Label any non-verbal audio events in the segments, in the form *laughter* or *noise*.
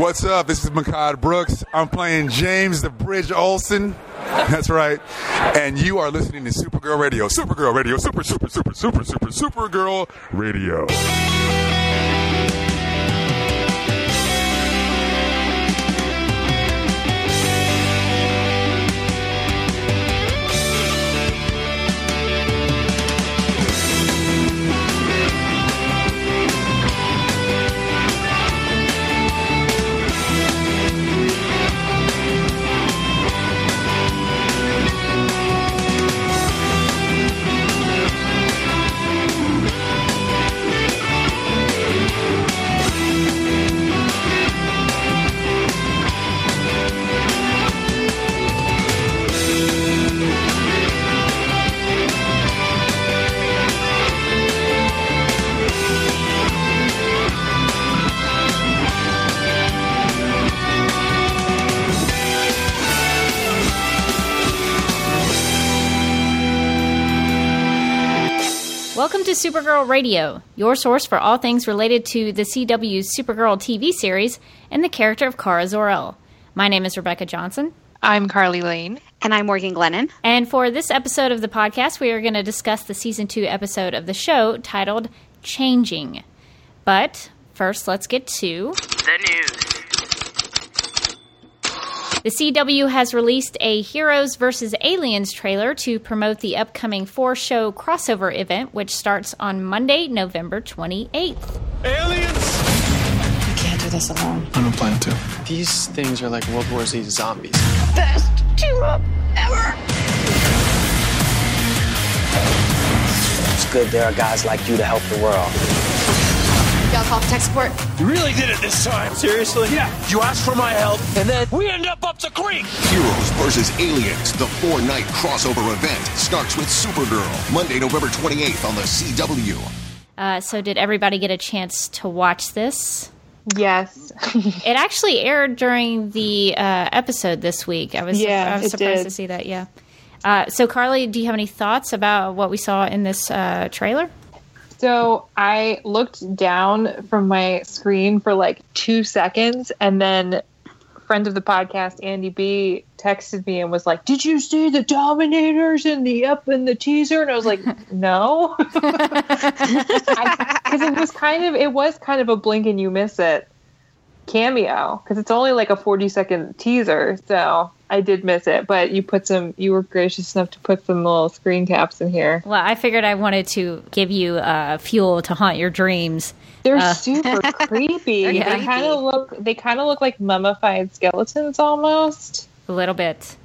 What's up? This is Mehcad Brooks. I'm playing James the Bridge Olsen. That's right. And you are listening to Supergirl Radio. Supergirl Radio. Super, super, super, super, super, Supergirl Radio. Welcome to Supergirl Radio, your source for all things related to the CW's Supergirl TV series and the character of Kara Zor-El. My name is Rebecca Johnson. I'm Carly Lane. And I'm Morgan Glennon. And for this episode of the podcast, we are going to discuss the season two episode of the show titled Changing. But first, let's get to The news. The CW has released a Heroes vs. Aliens trailer to promote the upcoming four show crossover event, which starts on Monday, November 28th. Aliens! You can't do this alone. I don't plan to. These things are like World War Z zombies. Best team up ever. It's good there are guys like you to help the world. Y'all call tech support. You really did it this time. Seriously? Yeah. You asked for my help, and then we end up up the creek. Heroes versus Aliens, the four night crossover event, starts with Supergirl, Monday, November 28th on the CW. Uh, so, did everybody get a chance to watch this? Yes. *laughs* It actually aired during the uh, episode this week. I was, Yeah, I was surprised to see that. Yeah. Uh, so, Carly, do you have any thoughts about what we saw in this uh, trailer? So I looked down from my screen for like two seconds, and then friend of the podcast, Andy B, texted me and was like, "Did you see the Dominators in the up in the teaser?" And I was like, *laughs* "No," because it was kind of it was kind of a blink and you miss it cameo because it's only like a 40 second teaser so i did miss it but you put some you were gracious enough to put some little screen caps in here Well, I figured I wanted to give you uh, fuel to haunt your dreams. They're Uh, super *laughs* creepy. They're They creepy. kind of look. They kind of look like mummified skeletons almost. A little bit.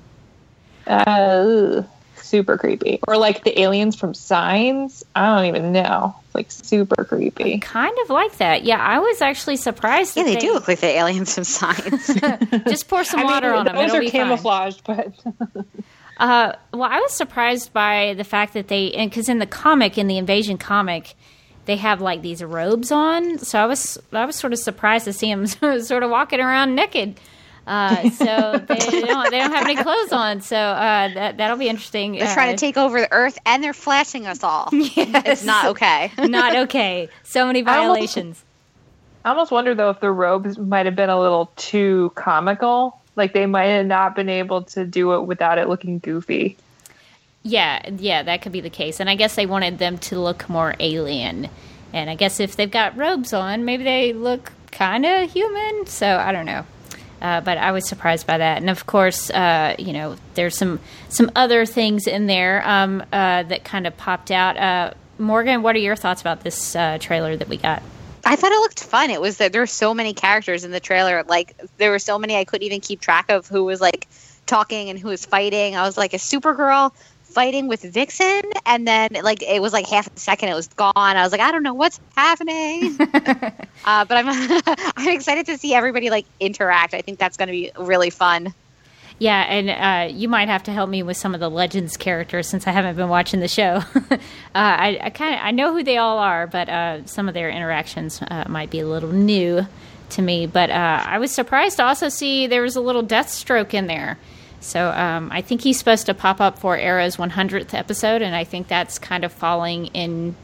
Uh, super creepy. Or like the aliens from Signs. I don't even know. It's like super creepy. Kind of like that. Yeah, I was actually surprised. Yeah, that they do look like the aliens from Signs. *laughs* Just pour some *laughs* I water mean, on them. those It'll are be fine. camouflaged, but *laughs* Uh, well, I was surprised by the fact that they, because in the comic, in the Invasion comic, they have like these robes on. So I was, I was sort of surprised to see them sort of walking around naked. Uh, *laughs* so they don't, they don't have any clothes on. So uh, that that'll be interesting. they're trying to take over the Earth, and they're flashing us all. *laughs* It's not okay. *laughs* Not okay. So many I almost- violations. I almost wonder though if the robes might have been a little too comical. Like they might have not been able to do it without it looking goofy. Yeah, yeah, that could be the case. And I guess they wanted them to look more alien. And I guess if they've got robes on, maybe they look kind of human. So I don't know. Uh, but I was surprised by that. And of course, uh, you know, there's some some other things in there um, uh, that kind of popped out. Uh, Morgan, what are your thoughts about this uh, trailer that we got? I thought it looked fun. It was that there were so many characters in the trailer. Like there were so many I couldn't even keep track of who was like talking and who was fighting. I was like a Supergirl fighting with Vixen, and then like it was like half a second it was gone. I was like, I don't know what's happening. *laughs* uh, but I'm *laughs* I'm excited to see everybody like interact. I think that's going to be really fun. Yeah, and uh, you might have to help me with some of the Legends characters since I haven't been watching the show. *laughs* uh, I, I kind of I know who they all are, but uh, some of their interactions uh, might be a little new to me. But uh, I was surprised to also see there was a little Deathstroke in there. So um, I think he's supposed to pop up for Arrow's 100th episode, and I think that's kind of falling in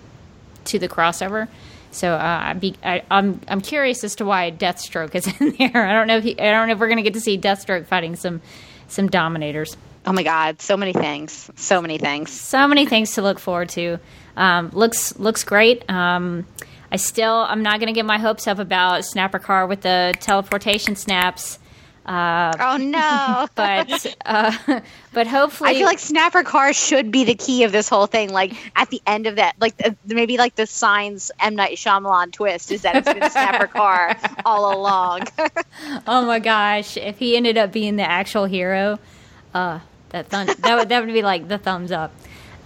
to the crossover. So uh, I'd be, I, I'm I'm curious as to why Deathstroke is *laughs* in there. I don't know if he, I don't know if we're going to get to see Deathstroke fighting some some Dominators. Oh my God, so many things, so many things. So many things to look forward to. Um, looks looks great. Um, I still I'm not going to get my hopes up about Snapper Carr with the teleportation snaps. Uh, oh no! *laughs* but uh, but hopefully, I feel like Snapper Carr should be the key of this whole thing. Like at the end of that, like uh, maybe like the signs M Night Shyamalan twist is that it's been Snapper Carr all along. *laughs* oh my gosh! If he ended up being the actual hero, uh, that thun- that would that would be like the thumbs up.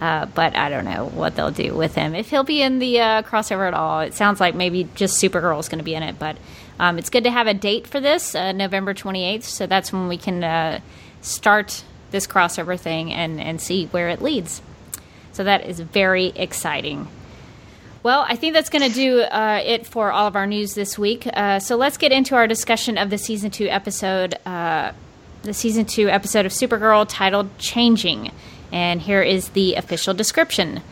Uh, but I don't know what they'll do with him. If he'll be in the uh, crossover at all, it sounds like maybe just Supergirl is going to be in it. But um, it's good to have a date for this, uh, November 28th. So that's when we can uh, start this crossover thing and, and see where it leads. So that is very exciting. Well, I think that's going to do uh, it for all of our news this week. Uh, so let's get into our discussion of the season two episode, uh, the season two episode of Supergirl titled "Changing." And here is the official description.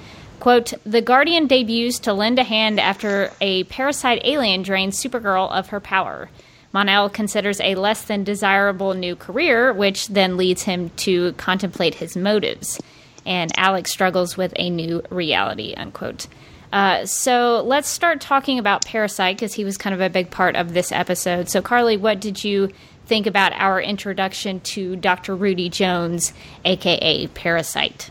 Quote, the Guardian debuts to lend a hand after a parasite alien drains Supergirl of her power. Mon-El considers a less than desirable new career, which then leads him to contemplate his motives. And Alex struggles with a new reality, unquote. Uh, so let's start talking about Parasite because he was kind of a big part of this episode. So, Carly, what did you think about our introduction to Dr. Rudy Jones, aka Parasite?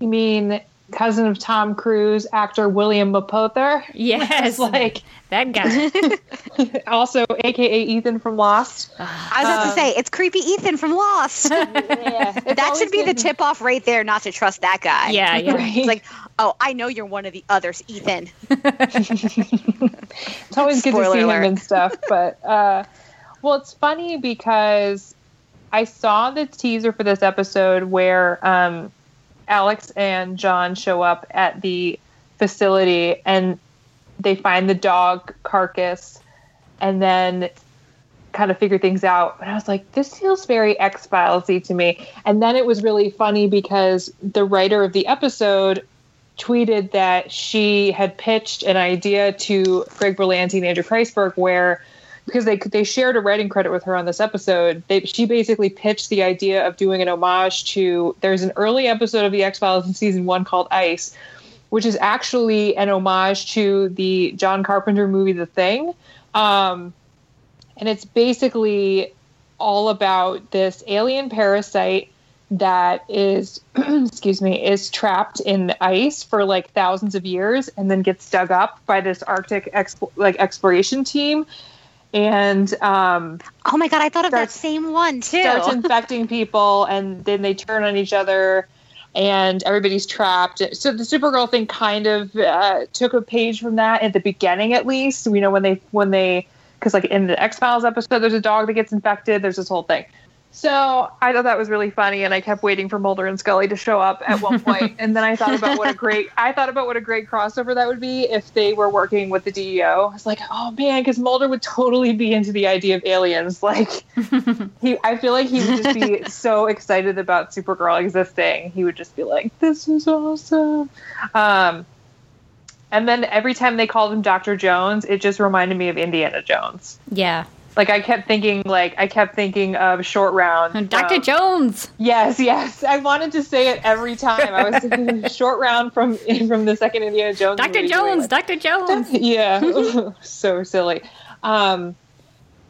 You mean cousin of Tom Cruise, actor William Mapother? Yes, *laughs* like that guy. *laughs* also, aka Ethan from Lost. I was about to say it's creepy Ethan from Lost. yeah, *laughs* that should be the tip off right there, not to trust that guy. Yeah, yeah. Right. It's like, oh, I know you're one of the others, Ethan. It's always good to see alert. him and stuff. But uh, well, it's funny because I saw the teaser for this episode where um, Alex and John show up at the facility and they find the dog carcass and then kind of figure things out. But I was like, this feels very X Filesy to me. And then it was really funny because the writer of the episode tweeted that she had pitched an idea to Greg Berlanti and Andrew Kreisberg where because they they shared a writing credit with her on this episode, they, she basically pitched the idea of doing an homage to. There's an early episode of the X Files in season one called Ice, which is actually an homage to the John Carpenter movie The Thing, um, and it's basically all about this alien parasite that is *clears throat* excuse me is trapped in the ice for like thousands of years and then gets dug up by this arctic like exploration team and um, Oh my god, I thought of that same one too. starts infecting *laughs* people and then they turn on each other and everybody's trapped. So the supergirl thing kind of uh, took a page from that at the beginning at least. We know when they when they because like in the x-files episode there's a dog that gets infected. There's this whole thing so i thought that was really funny and i kept waiting for mulder and scully to show up at one point *laughs* and then i thought about what a great i thought about what a great crossover that would be if they were working with the deo i was like oh man because mulder would totally be into the idea of aliens like *laughs* he I feel like he would just be *laughs* so excited about Supergirl existing. He would just be like, "This is awesome." Um, and then every time they called him Doctor Jones, it just reminded me of Indiana Jones. Yeah. Like I kept thinking, like I kept thinking of Short Round. Dr. Jones. Yes, yes. I wanted to say it every time. I was thinking *laughs* Short Round from *laughs* from the second Indiana Jones. Dr. Jones. Dr. Jones. *laughs* yeah so silly um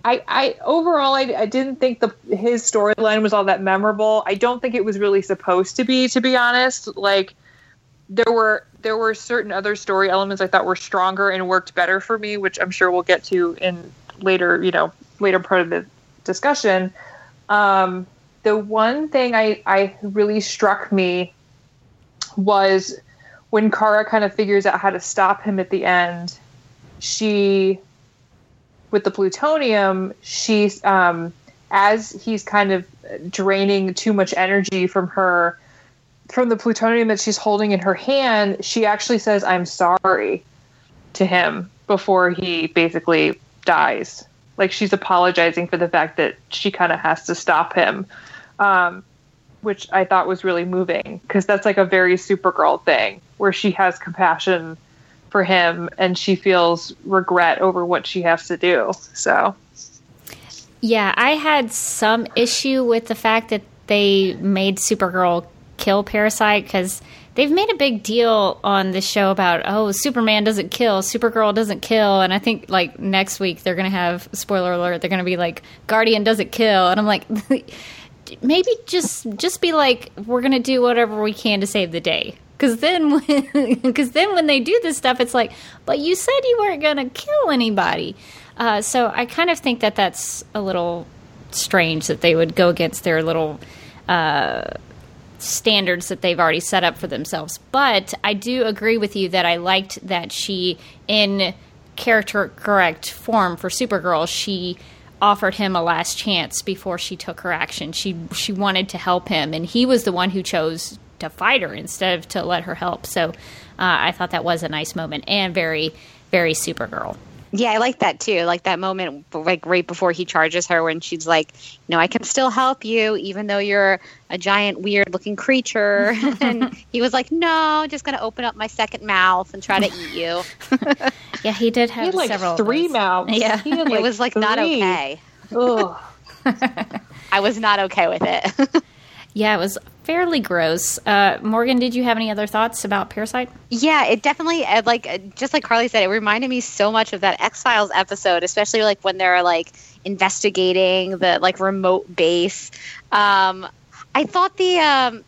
i i overall i, I didn't think the his storyline was all that memorable i don't think it was really supposed to be to be honest like there were there were certain other story elements i thought were stronger and worked better for me which i'm sure we'll get to in later you know later part of the discussion um the one thing i i really struck me was when Kara kind of figures out how to stop him at the end, she, with the plutonium, she, um, as he's kind of draining too much energy from her, from the plutonium that she's holding in her hand, she actually says, I'm sorry to him before he basically dies. Like she's apologizing for the fact that she kind of has to stop him. Um, which I thought was really moving because that's like a very Supergirl thing where she has compassion for him and she feels regret over what she has to do. So, Yeah, I had some issue with the fact that they made Supergirl kill Parasite because they've made a big deal on the show about oh Superman doesn't kill, Supergirl doesn't kill, and I think like next week they're gonna have spoiler alert, they're gonna be like Guardian doesn't kill, and I'm like. *laughs* Maybe just just be like we're gonna do whatever we can to save the day, because then *laughs* because then when they do this stuff, it's like, but you said you weren't gonna kill anybody. Uh, so I kind of think that that's a little strange that they would go against their little uh, standards that they've already set up for themselves. But I do agree with you that I liked that she, in character correct form for Supergirl, she offered him a last chance before she took her action. She she wanted to help him, and he was the one who chose to fight her instead of to let her help. So uh, I thought that was a nice moment and very very Supergirl. Yeah, I like that too. Like that moment, like right before he charges her, when she's like, "You know, I can still help you, even though you're a giant, weird-looking creature." *laughs* *laughs* and he was like, "No, I'm just gonna open up my second mouth and try to eat you." *laughs* Yeah, he did have he had like several three mouths. Yeah. He had, it was like not okay. Ugh. I was not okay with it. Yeah, it was fairly gross. Uh, Morgan, did you have any other thoughts about Parasite? Yeah, it definitely uh, like uh, just like Carly said, it reminded me so much of that X Files episode, especially like when they're like investigating the like remote base. Um, I thought the um,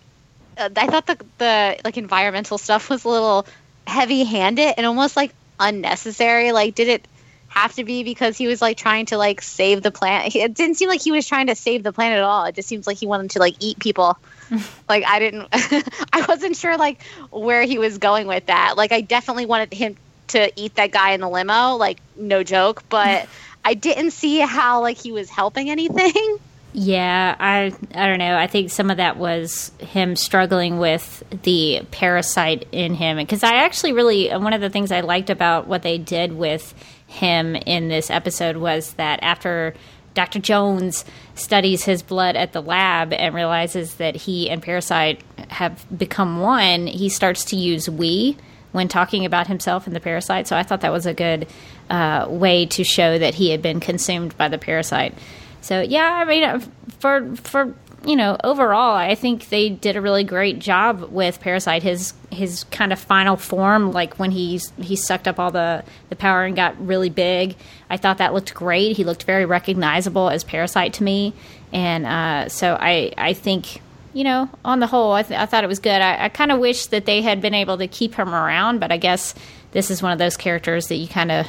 uh, I thought the the like environmental stuff was a little heavy handed and almost like unnecessary. Like, did it have to be because he was like trying to like save the planet? It didn't seem like he was trying to save the planet at all. It just seems like he wanted to like eat people. *laughs* like I didn't *laughs* I wasn't sure like where he was going with that. Like I definitely wanted him to eat that guy in the limo, like no joke, but *laughs* I didn't see how like he was helping anything. Yeah, I I don't know. I think some of that was him struggling with the parasite in him because I actually really one of the things I liked about what they did with him in this episode was that after Dr. Jones studies his blood at the lab and realizes that he and Parasite have become one, he starts to use we when talking about himself and the parasite. So I thought that was a good uh, way to show that he had been consumed by the parasite. So yeah, I mean, uh, for for you know, overall, I think they did a really great job with Parasite. His his kind of final form, like when he's he sucked up all the the power and got really big. I thought that looked great. He looked very recognizable as Parasite to me, and uh, so I I think you know on the whole, I, th- I thought it was good. I, I kind of wish that they had been able to keep him around, but I guess this is one of those characters that you kind of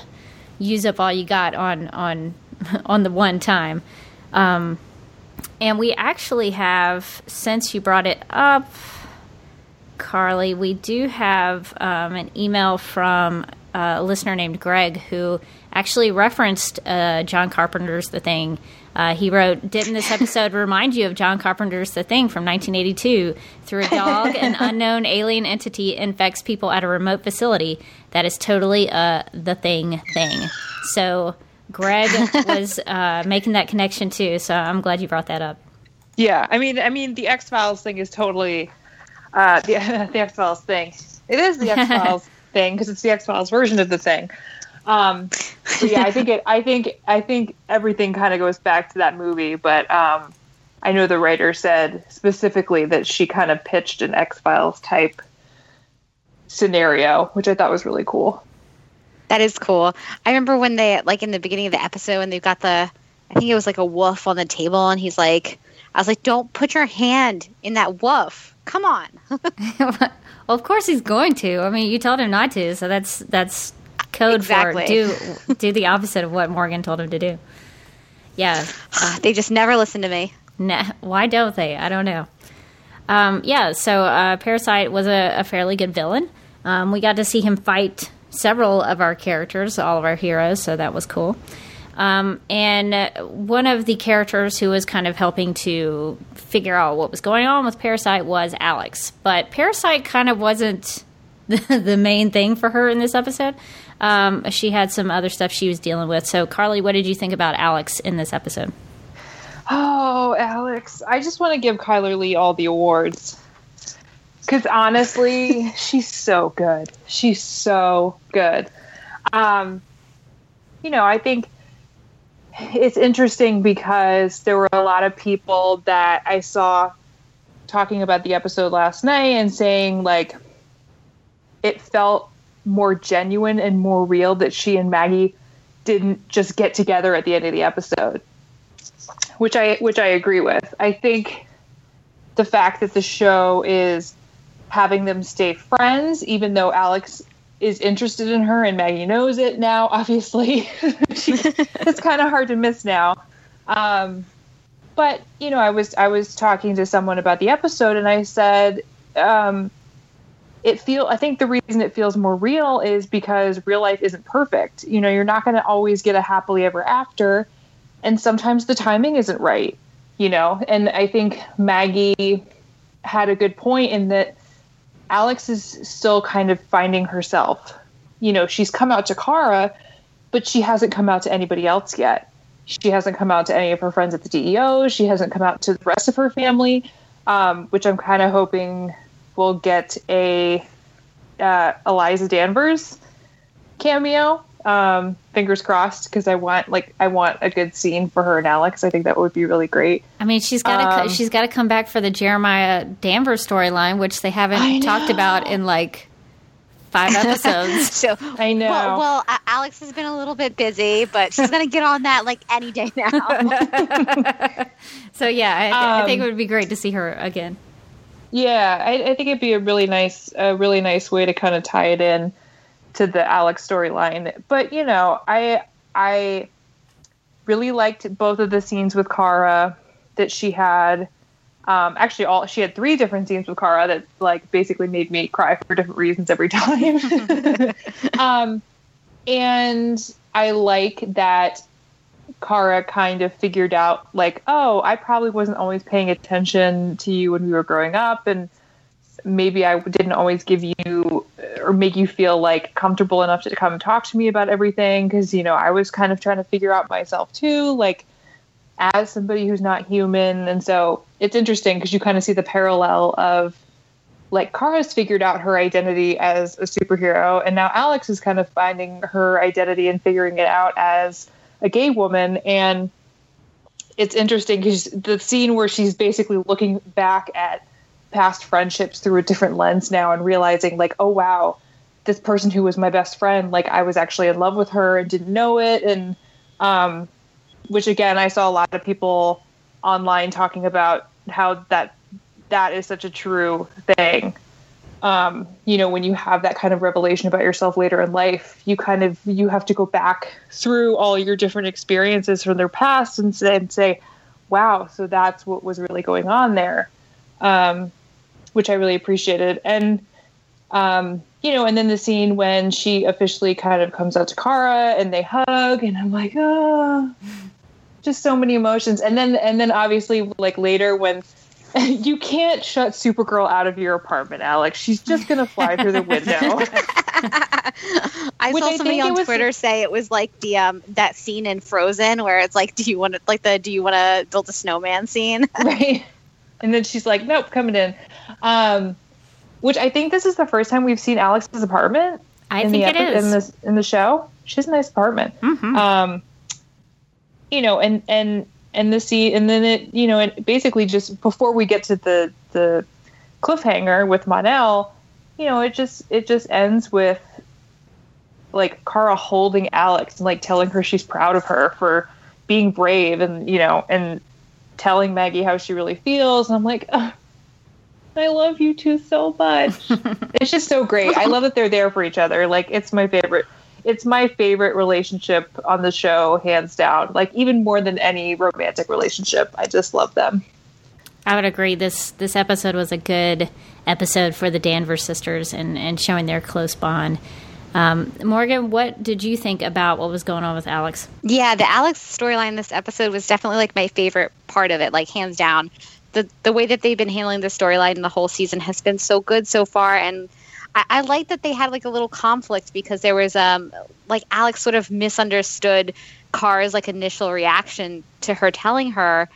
use up all you got on on *laughs* on the one time. Um, and we actually have, since you brought it up, Carly, we do have um, an email from a listener named Greg who actually referenced uh, John Carpenter's The Thing. Uh, he wrote, Didn't this episode *laughs* remind you of John Carpenter's The Thing from 1982? Through a dog, an *laughs* unknown alien entity infects people at a remote facility. That is totally a The Thing thing. So Greg *laughs* was uh, making that connection too. So I'm glad you brought that up. Yeah, I mean, I mean, the X Files thing is totally uh, the *laughs* the X Files thing. It is the X Files *laughs* thing because it's the X Files version of the thing. Um, but yeah, I think it. I think I think everything kind of goes back to that movie. But um, I know the writer said specifically that she kind of pitched an X Files type scenario, which I thought was really cool. That is cool. I remember when they like in the beginning of the episode when they've got the I think it was like a wolf on the table and he's like I was like, Don't put your hand in that wolf. Come on. well, *laughs* *laughs* of course he's going to. I mean, you told him not to, so that's that's code Exactly. for do do the opposite of what Morgan told him to do. Yeah. *sighs* they just never listen to me. Nah, why don't they? I don't know. Um, yeah, so uh, Parasite was a, a fairly good villain. Um, we got to see him fight several of our characters, all of our heroes, so that was cool. Um, and one of the characters who was kind of helping to figure out what was going on with Parasite was Alex. But Parasite kind of wasn't *laughs* the, the main thing for her in this episode. Um, she had some other stuff she was dealing with. So, Carly, what did you think about Alex in this episode? Oh, Alex, I just want to give Chyler Leigh all the awards. Because honestly, she's so good. She's so good. Um, you know, I think it's interesting because there were a lot of people that I saw talking about the episode last night and saying like it felt more genuine and more real that she and Maggie didn't just get together at the end of the episode. Which I which I agree with. I think the fact that the show is having them stay friends even though Alex is interested in her and Maggie knows it now *laughs* obviously. *laughs* It's kind of hard to miss now. Um, but you know I was I was talking to someone about the episode and I said um, it feel I think the reason it feels more real is because real life isn't perfect. You know you're not going to always get a happily ever after and sometimes the timing isn't right you know? And I think Maggie had a good point in that Alex is still kind of finding herself. You know, she's come out to Kara, but she hasn't come out to anybody else yet. She hasn't come out to any of her friends at the DEO. She hasn't come out to the rest of her family, um, which I'm kind of hoping will get a uh, Eliza Danvers cameo. Um, fingers crossed, because I want like I want a good scene for her and Alex. I think that would be really great. I mean, she's got to Um, she's got to come back for the Jeremiah Danvers storyline, which they haven't talked know. about in like five episodes. *laughs* So *laughs* I know. Well, well, uh, Alex has been a little bit busy, but she's gonna get on that like any day now. *laughs* so yeah, I, I think it Um, would be great to see her again. Yeah, I, I think it'd be a really nice, a really nice way to kind of tie it in to the Alex storyline. But you know, I I really liked both of the scenes with Kara that she had. Um, actually, all she had three different scenes with Kara that like basically made me cry for different reasons every *laughs* time. *laughs* um, and I like that Kara kind of figured out like, oh, I probably wasn't always paying attention to you when we were growing up, and maybe I didn't always give you or make you feel like comfortable enough to come talk to me about everything because you know I was kind of trying to figure out myself too, like as somebody who's not human, and so it's interesting because you kind of see the parallel of like Kara's figured out her identity as a superhero, and now Alex is kind of finding her identity and figuring it out as a gay woman. And it's interesting because the scene where she's basically looking back at past friendships through a different lens now and realizing, like, oh, wow, this person who was my best friend, like, I was actually in love with her and didn't know it. And, um, which again, I saw a lot of people online talking about how that that is such a true thing. Um, you know, when you have that kind of revelation about yourself later in life, you kind of you have to go back through all your different experiences from their past and say, and say wow, so that's what was really going on there, um, which I really appreciated. And um, you know, and then the scene when she officially kind of comes out to Kara and they hug, and I'm like, oh, just so many emotions. And then and then obviously like later when *laughs* you can't shut Supergirl out of your apartment, Alex. She's just gonna fly through the window. *laughs* I Which saw I somebody on was- Twitter say it was like the um that scene in Frozen where it's like, do you want to like the do you want to build a snowman scene? right? And then she's like, "Nope, coming in." Um, which I think this is the first time we've seen Alex's apartment. I in think the it is. in this in the show. She has a nice apartment. Mhm. Um, you know, and and and the scene, and then it, you know, it basically just before we get to the the cliffhanger with Mon-El, you know, it just it just ends with like Kara holding Alex and like telling her she's proud of her for being brave and you know and telling Maggie how she really feels and I'm like "Ugh, I love you two so much. *laughs* it's just so great. I love that they're there for each other. Like it's my favorite it's my favorite relationship on the show hands down. Like even more than any romantic relationship. I just love them. I would agree. This this episode was a good episode for the Danvers sisters and, and showing their close bond. Um, Morgan, what did you think about what was going on with Alex? Yeah, the Alex storyline this episode was definitely like my favorite part of it, like hands down. The the way that they've been handling the storyline in the whole season has been so good so far, and I, I like that they had like a little conflict because there was um like Alex sort of misunderstood Kara's like initial reaction to her telling her,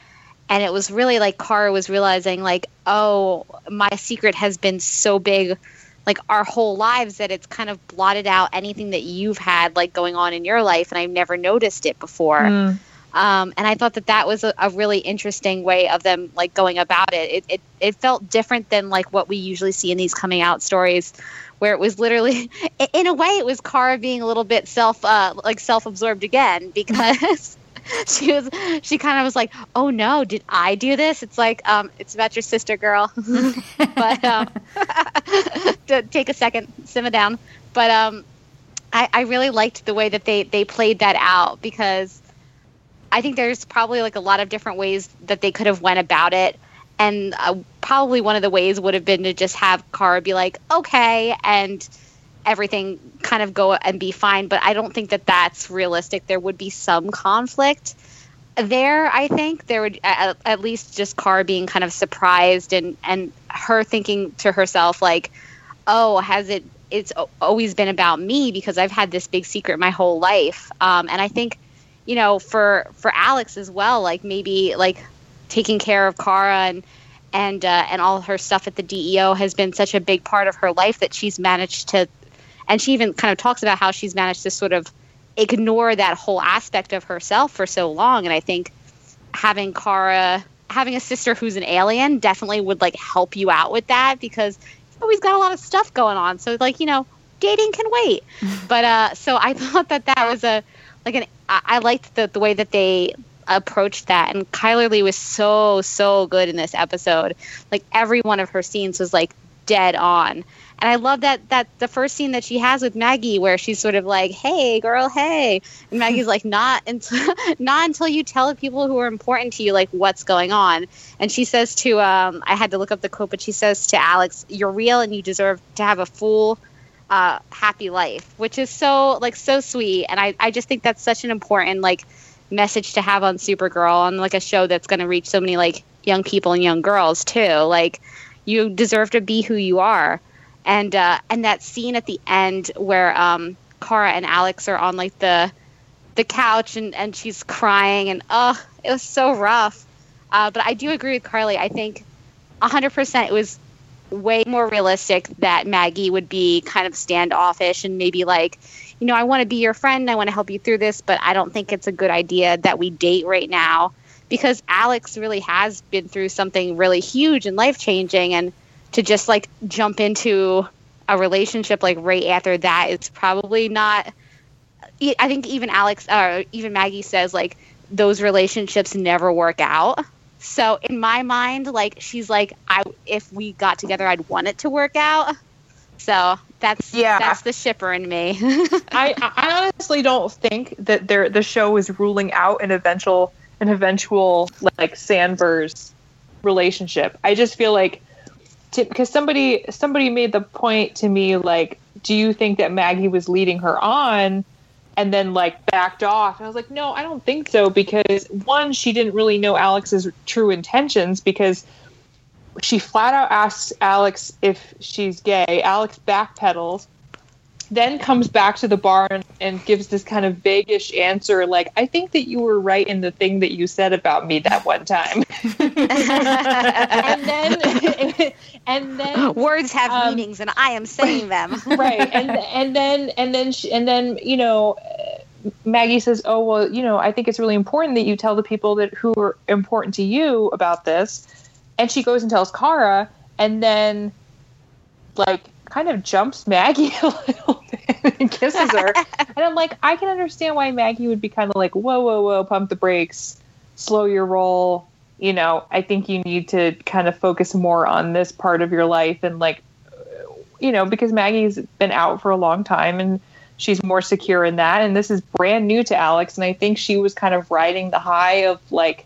and it was really like Kara was realizing like, oh, my secret has been so big like our whole lives that it's kind of blotted out anything that you've had like going on in your life and I've never noticed it before. Mm. Um, and I thought that that was a, a, really interesting way of them like going about it. it. It it felt different than like what we usually see in these coming out stories, where it was literally, *laughs* in a way, it was Kara being a little bit self uh, like self absorbed again *laughs* because *laughs* she was she kind of was like, oh no, did I do this? It's like um, it's about your sister, girl. *laughs* but um, *laughs* to take a second, simmer down. But um, I, I really liked the way that they they played that out because I think there's probably like a lot of different ways that they could have went about it, and uh, probably one of the ways would have been to just have Kara be like, okay, and everything kind of go and be fine. But I don't think that that's realistic. There would be some conflict there. I think there would at, at least just Kara being kind of surprised and and her thinking to herself like, oh, has it? It's always been about me because I've had this big secret my whole life. Um, and I think you know, for for Alex as well, like maybe like taking care of Kara and and uh, and all her stuff at the DEO has been such a big part of her life that she's managed to, and she even kind of talks about how she's managed to sort of ignore that whole aspect of herself for so long. And I think having Kara, having a sister who's an alien, definitely would like help you out with that because you know, we've got a lot of stuff going on. So like you know, dating can wait. *laughs* but uh, so I *laughs* thought that that was a like an I, I liked the the way that they approached that and Chyler Leigh was so so good in this episode. Like every one of her scenes was like dead on. And I love that that the first scene that she has with Maggie where she's sort of like, "Hey, girl, hey." And Maggie's like, "Not *laughs* until not until you tell people who are important to you like what's going on." And she says to um I had to look up the quote, but she says to Alex, "You're real and you deserve to have a full uh, happy life, which is so like so sweet. And I, I just think that's such an important like message to have on Supergirl on like a show that's going to reach so many like young people and young girls too. Like you deserve to be who you are. And uh, and that scene at the end where um, Kara and Alex are on like the the couch and, and she's crying and oh it was so rough. Uh, but I do agree with Carly. I think 100% it was way more realistic that Maggie would be kind of standoffish and maybe like, you know, I want to be your friend, I want to help you through this, but I don't think it's a good idea that we date right now because Alex really has been through something really huge and life changing and to just like jump into a relationship like right after that is probably not I think even Alex or even Maggie says like those relationships never work out. So in my mind, like she's like, I if we got together, I'd want it to work out. So that's yeah. that's the shipper in me. *laughs* I I honestly don't think that there the show is ruling out an eventual an eventual like Sanvers relationship. I just feel like because somebody somebody made the point to me like, do you think that Maggie was leading her on? and then like backed off. And I was like, no, I don't think so because one, she didn't really know Alex's true intentions because she flat out asks Alex if she's gay. Alex backpedals, then comes back to the bar and, and gives this kind of vaguish answer like, I think that you were right in the thing that you said about me that one time. *laughs* and then *laughs* and then *gasps* words have um, meanings and I am saying them. *laughs* right. And and then and then she, and then, you know, Maggie says, "Oh well, you know, I think it's really important that you tell the people that who are important to you about this." And she goes and tells Kara, and then like kind of jumps Maggie *laughs* a little bit and kisses her. *laughs* and I'm like, I can understand why Maggie would be kind of like, "Whoa, whoa, whoa, pump the brakes, slow your roll." You know, I think you need to kind of focus more on this part of your life and like, you know, because Maggie's been out for a long time and she's more secure in that. And this is brand new to Alex. And I think she was kind of riding the high of like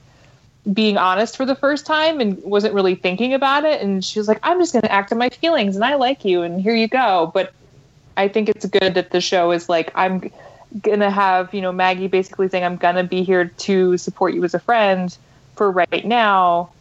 being honest for the first time and wasn't really thinking about it. And she was like, I'm just going to act on my feelings and I like you and here you go. But I think it's good that the show is like, I'm going to have, you know, Maggie basically saying, I'm going to be here to support you as a friend for right now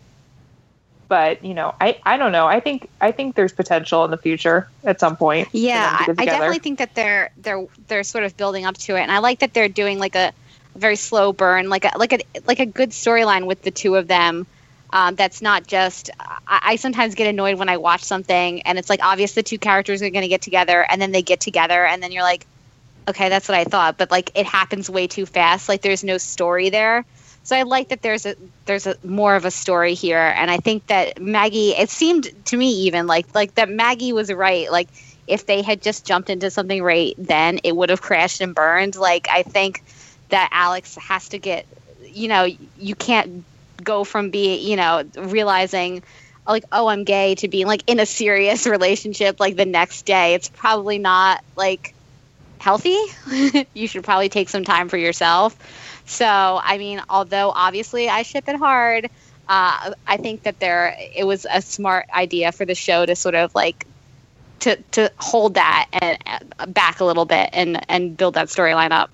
but you know i i don't know i think i think there's potential in the future at some point yeah I, I, definitely think that they're they're they're sort of building up to it and i like that they're doing like a very slow burn like a like a like a good storyline with the two of them Um, that's not just. I, I sometimes get annoyed when I watch something and it's like obvious the two characters are going to get together and then they get together and then you're like, okay, that's what I thought, but like it happens way too fast. Like there's no story there. So I like that there's a there's a more of a story here, and I think that Maggie. It seemed to me even like like that Maggie was right. Like if they had just jumped into something right then, it would have crashed and burned. Like I think that Alex has to get. You know, you can't go from being you know realizing like oh I'm gay to being like in a serious *laughs* relationship like the next day. It's probably not like healthy. *laughs* you should probably take some time for yourself. So, I mean, although obviously I ship it hard, uh, I think that there it was a smart idea for the show to sort of like to to hold that and uh, back a little bit and and build that storyline up.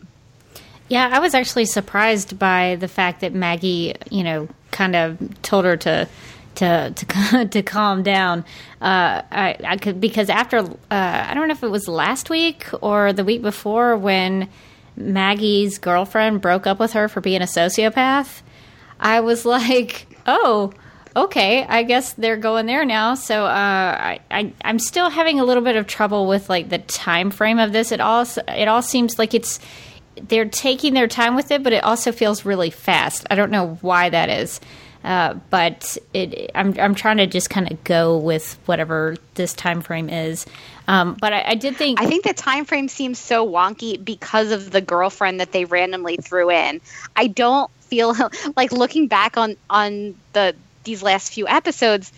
Yeah, I was actually surprised by the fact that Maggie, you know, kind of told her to to to *laughs* to calm down. Uh, I, I could because after uh, I don't know if it was last week or the week before when Maggie's girlfriend broke up with her for being a sociopath. I was *laughs* like, oh, okay, I guess they're going there now. So uh, I, I I'm still having a little bit of trouble with like the time frame of this. It all it all seems like it's they're taking their time with it, but it also feels really fast. I don't know why that is. Uh, but it, I'm I'm trying to just kind of go with whatever this time frame is. Um, but I, I, did think I think the time frame seems so wonky because of the girlfriend that they randomly threw in. I don't feel *laughs* like looking back on on the these last few episodes.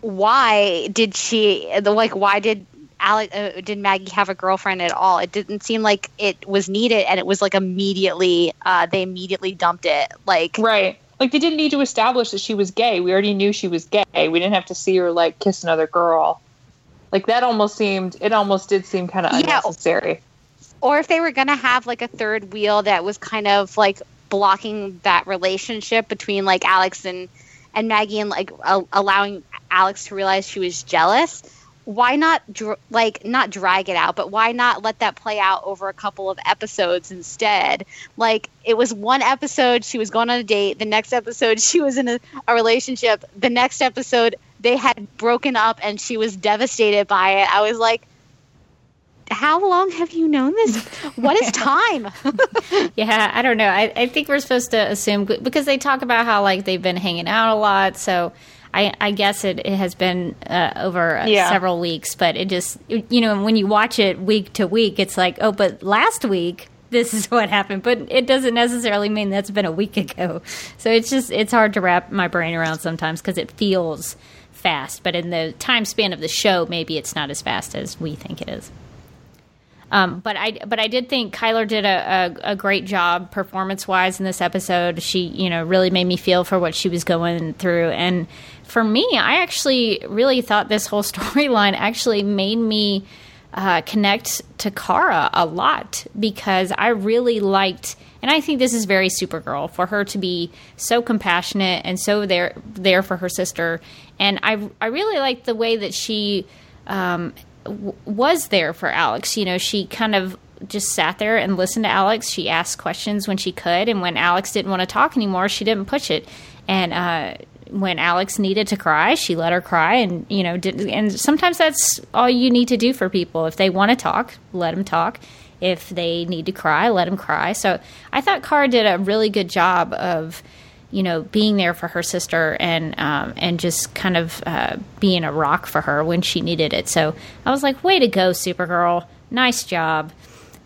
Why did she like? Why did Alex, uh, did Maggie have a girlfriend at all? It didn't seem like it was needed, and it was like immediately uh, they immediately dumped it. Like right like they didn't need to establish that she was gay. We already knew she was gay. We didn't have to see her like kiss another girl. Like that almost seemed it almost did seem kind of unnecessary. Yeah. Or if they were going to have like a third wheel that was kind of like blocking that relationship between like Alex and and Maggie and like uh, allowing Alex to realize she was jealous why not dr- like not drag it out but why not let that play out over a couple of episodes instead like it was one episode she was going on a date the next episode *laughs* she was in a, a relationship the next episode they had broken up and she was devastated by it i was like how long have you known this? *laughs* What is time? *laughs* yeah, I don't know. I, I think we're supposed to assume because they talk about how like they've been hanging out a lot. So I, I guess it, it, has been uh, over uh, yeah. several weeks, but it just, you know, when you watch it week to week, it's like, oh, but last week, this is *laughs* what happened. But it doesn't necessarily mean that's been a week *laughs* ago. So it's just, it's hard to wrap my brain around sometimes because it feels fast. But in the time span of the show, maybe it's not as fast as we think it is. Um, but I but I did think Chyler did a, a, a great job performance wise in this episode. She you know really made me feel for what she was going through, and for me, I actually really thought this whole *laughs* storyline actually made me uh, connect to Kara a lot because I really liked, and I think this is very Supergirl for her to be so compassionate and so there there for her sister, and I I really liked the way that she. Um, w- was there for Alex. You know, she kind of just sat there and listened to Alex. She asked questions when she could, and when Alex didn't want to talk anymore, she didn't push it. And uh, when Alex needed to cry, she let her cry, and you know, did, and sometimes that's all you need to do for people. If they want to talk, let them talk. If they need to cry, let them cry. So I thought Kara did a really good job of you know, being there for her sister and um, and just kind of uh, being a rock for her when she needed it. So I was like, way to go, Supergirl! Nice job.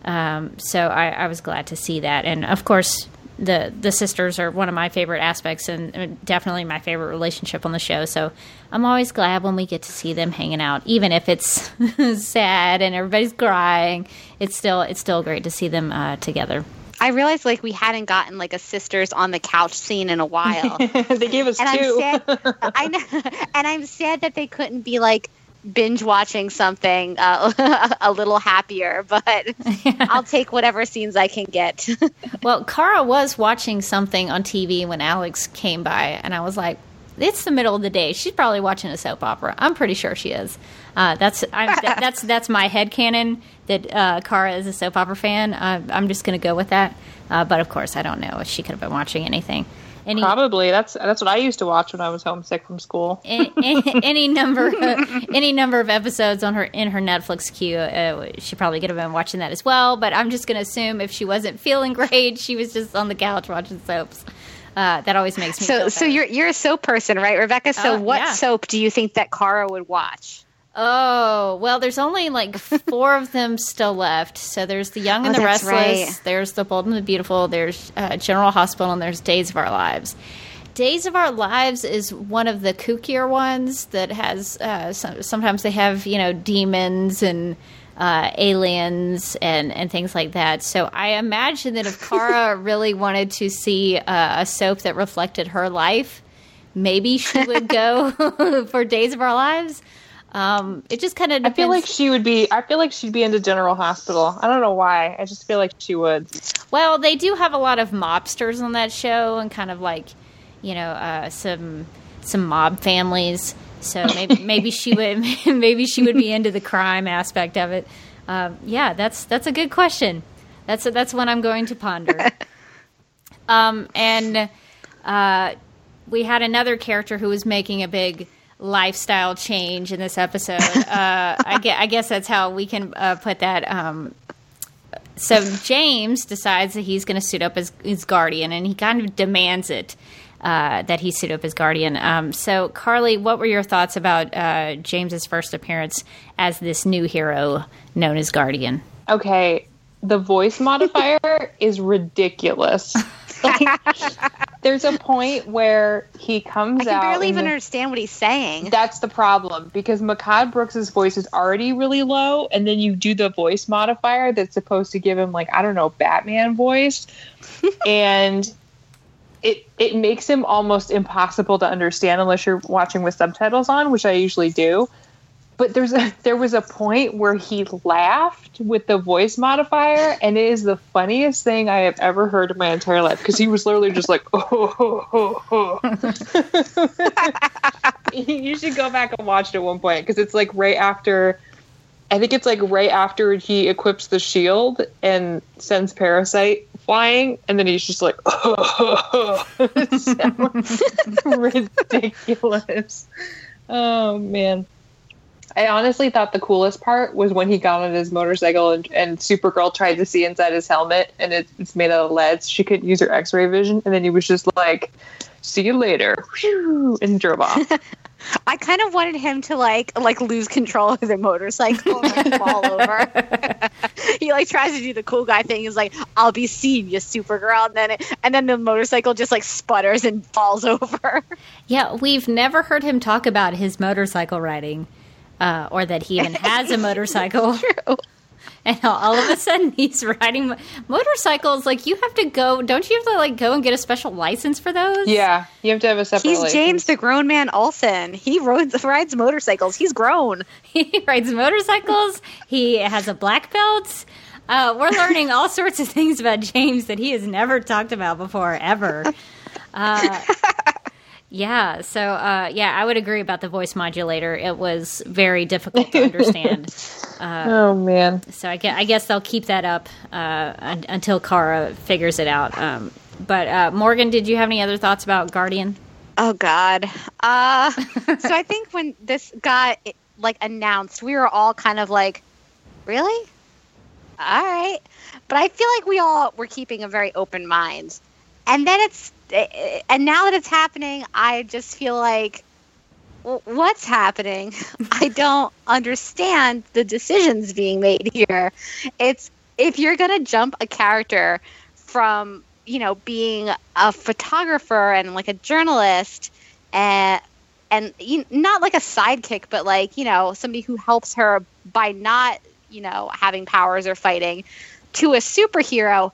Um, so I, I, was glad to see that, and of course, the the sisters are one of my favorite aspects, and definitely my favorite relationship on the show. So I'm always glad when we get to see them hanging out, even if it's *laughs* sad and everybody's crying. It's still it's still great to see them uh, together. I realized like we hadn't gotten like a sisters on the couch scene in a while. *laughs* they gave us and two. I'm sad, *laughs* I know, and I'm sad that they couldn't be like binge watching something uh, *laughs* a little happier, but *laughs* I'll take whatever scenes I can get. *laughs* well, Kara was watching something on TV when Alex came by, and I was like, it's the middle of the day. She's probably watching a soap opera. I'm pretty sure she is. Uh, that's I'm, that's that's my head canon that uh, Kara is a soap opera fan. Uh, I'm just going to go with that. Uh, but of course, I don't know if she could have been watching anything. Any Probably that's that's what I used to watch when I was homesick from school. any, *laughs* any number *laughs* any number of episodes on her in her Netflix queue. Uh, she probably could have been watching that as well. But I'm just going to assume if she wasn't feeling *laughs* great, she was just on the couch watching soaps. Uh, that always makes me So, feel so you're you're a soap person, right, Rebecca? So, Uh, what yeah. soap do you think that Kara would watch? Oh, well, there's only like *laughs* four of them still left. So there's The Young and Oh, the Restless, right. there's The Bold and the Beautiful, there's uh, General Hospital, and there's Days of Our Lives. Days of Our Lives is one of the kookier ones that has, uh, some, sometimes they have, you know, demons and uh, aliens and, and things like that. So I imagine that if *laughs* Kara really wanted to see uh, a soap that reflected her life, maybe she would go *laughs* for Days of Our Lives. Um, it just kind of I feel like she would be. I feel like she'd be into General Hospital. I don't know why. I just feel like she would. well, they do have a lot of mobsters on that show, and kind of like, you know, uh, some some mob families. So maybe *laughs* maybe she would *laughs* maybe she would be into the crime aspect of it. Um, yeah, that's that's a good question. That's that's one I'm going to ponder. *laughs* Um, and uh, we had another character who was making a big lifestyle change in this episode. *laughs* Uh, I, guess, I guess that's how we can uh, put that. Um, so James decides that he's going to suit up as his guardian, and he kind of demands it uh, that he suit up as guardian. Um, so, Carly, what were your thoughts about uh, James's first appearance as this new hero known as Guardian? Okay, the voice modifier is ridiculous. *laughs* Like, *laughs* there's a point where he comes out I can out. barely even the- understand what he's saying. That's the problem because Mehcad Brooks's voice is already really low, and then you do the voice modifier that's supposed to give him like I don't know Batman voice, *laughs* and it it makes him almost impossible to understand unless you're watching with subtitles on, which I usually do. But there's a *laughs* there was a point where he laughed with the voice modifier, and it is the funniest thing I have ever heard in my entire life because he was literally just like, oh, oh, oh, oh. you should go back and watch it at one point because it's like right after I think it's like right after he equips the shield and sends Parasite flying, and then he's just like, so *laughs* *laughs* ridiculous. Oh man. I honestly thought the coolest part was when he got on his motorcycle and, and Supergirl tried to see inside his helmet and it, it's made out of lead, so she couldn't use her x ray vision. And then he was just like, see you later. Whew, and drove off. *laughs* I kind of wanted him to like like lose control of the motorcycle and like, fall over. *laughs* he like tries to do the cool guy thing. He's like, "I'll be seeing you Supergirl," and then it, and then the motorcycle just like sputters and falls *laughs* over. Yeah, we've never heard him talk about his motorcycle riding, uh, or that he even *laughs* has a motorcycle. True. And all, all of a sudden, *laughs* he's riding mo- motorcycles. Like you have to go, don't you have to like go and get a special license for those? yeah, you have to have a separate He's license. James the grown man Olsen. He rides, rides motorcycles. He's grown. *laughs* he rides motorcycles. He has a black belt. Uh, we're learning all sorts of things about James that he has never talked about before, ever. Uh, yeah, so uh, yeah, I would agree about the voice modulator. It was very difficult to understand. *laughs* Oh man. So I guess, I guess they'll keep that up uh, until Kara figures it out. Um, but uh, Morgan, did you have any other thoughts about Guardian? Oh God. Uh, *laughs* so I think when this got like announced, we were all kind of like, "Really? All right." But I feel like we all were keeping a very open mind. And then it's and now that it's happening, I just feel like what's happening? *laughs* I don't understand the decisions being made here. It's if you're going to jump a character from you know being a photographer and like a journalist and and you, not like a sidekick but like you know somebody who helps her by not you know having powers or fighting to a superhero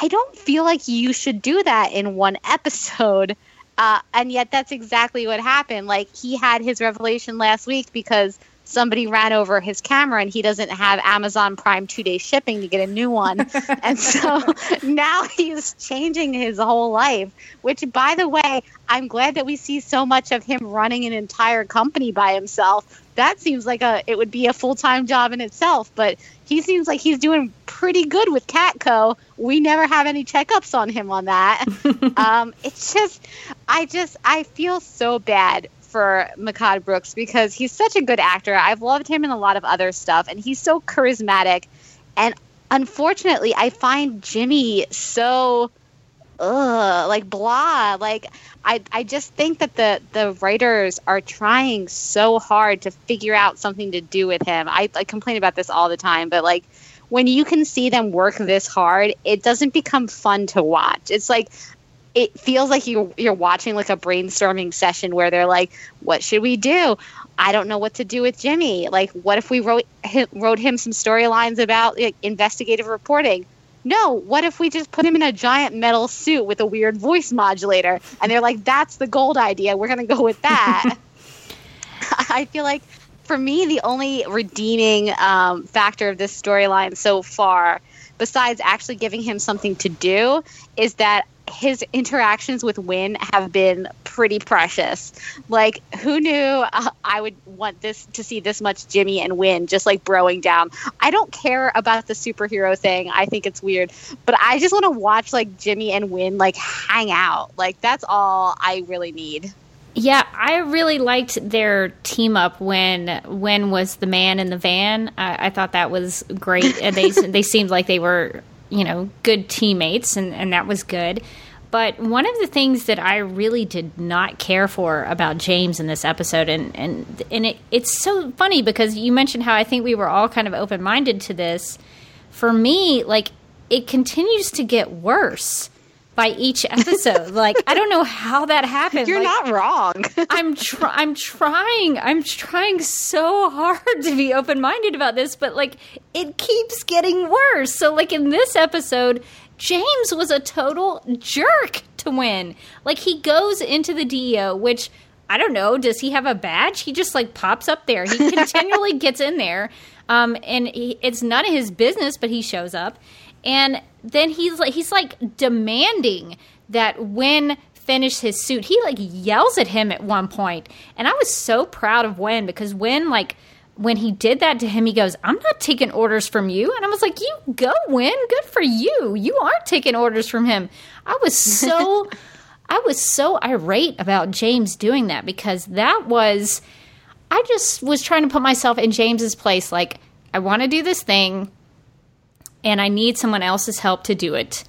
i don't feel like you should do that in one *laughs* episode uh, and yet that's exactly what happened like he had his revelation last week because somebody ran over his camera and he doesn't have Amazon Prime two day shipping to get a new one. *laughs* and so *laughs* now he's changing his whole life, which, by the way, I'm glad that we see so much of him running an entire company by himself. That seems like a it would be a full time job in itself, but he seems like he's doing pretty good with Catco. We never have any checkups on him on that. *laughs* um, it's just, I just, I feel so bad for Mehcad Brooks because he's such a good actor. I've loved him in a lot of other stuff, and he's so charismatic. And unfortunately, I find Jimmy so, ugh, like blah. Like I, I just think that the the writers are trying so hard to figure out something to do with him. I, I complain about this all the time, but like when you can see them work this hard, it doesn't become fun to watch. It's like it feels like you you're watching like a brainstorming session where they're like, "What should we do? I don't know what to do with Jimmy. Like, what if we wrote him, wrote him some storylines about like, investigative reporting? No, what if we just put him in a giant metal suit with a weird voice modulator? And they're like, "That's the gold idea. We're gonna go with that." *laughs* I feel like for me, the only redeeming um, factor of this storyline so far, besides actually giving him something to do, is that his interactions with Winn have been pretty precious. Like, who knew uh, I would want this to see this much Jimmy and Winn just like broing down? I don't care about the superhero thing. I think it's weird, but I just want to watch like Jimmy and Winn like hang out. Like, that's all I really need. Yeah, I really liked their team up when when was the man in the van. I, I thought that was great, and they *laughs* they seemed like they were you know good teammates, and and that was good. But one of the things that I really did not care for about James in this episode, and and and it, it's so funny because you mentioned how I think we were all kind of open minded to this. For me, like it continues to get worse by each episode. like I don't know how that happened. You're like, not wrong. *laughs* I'm tr- I'm trying. I'm trying so hard to be open minded about this, but like it keeps getting worse. So like in this episode, James was a total jerk to Winn. Like he goes into the DEO, which I don't know. Does he have a badge? He just like pops up there. He continually *laughs* gets in there, um, and he, it's none of his business. But he shows up, and then he's like he's like demanding that Winn finish his suit. He like yells at him at one point, and I was so proud of Winn because Winn like when he did that to him, he goes, "I'm not taking orders from you," and I was like, "You go, Winn. Good for you. You aren't taking orders from him." I was so. *laughs* I was so irate about James doing that because that was I just was trying to put myself in James's place like I want to do this thing and I need someone else's help to do it.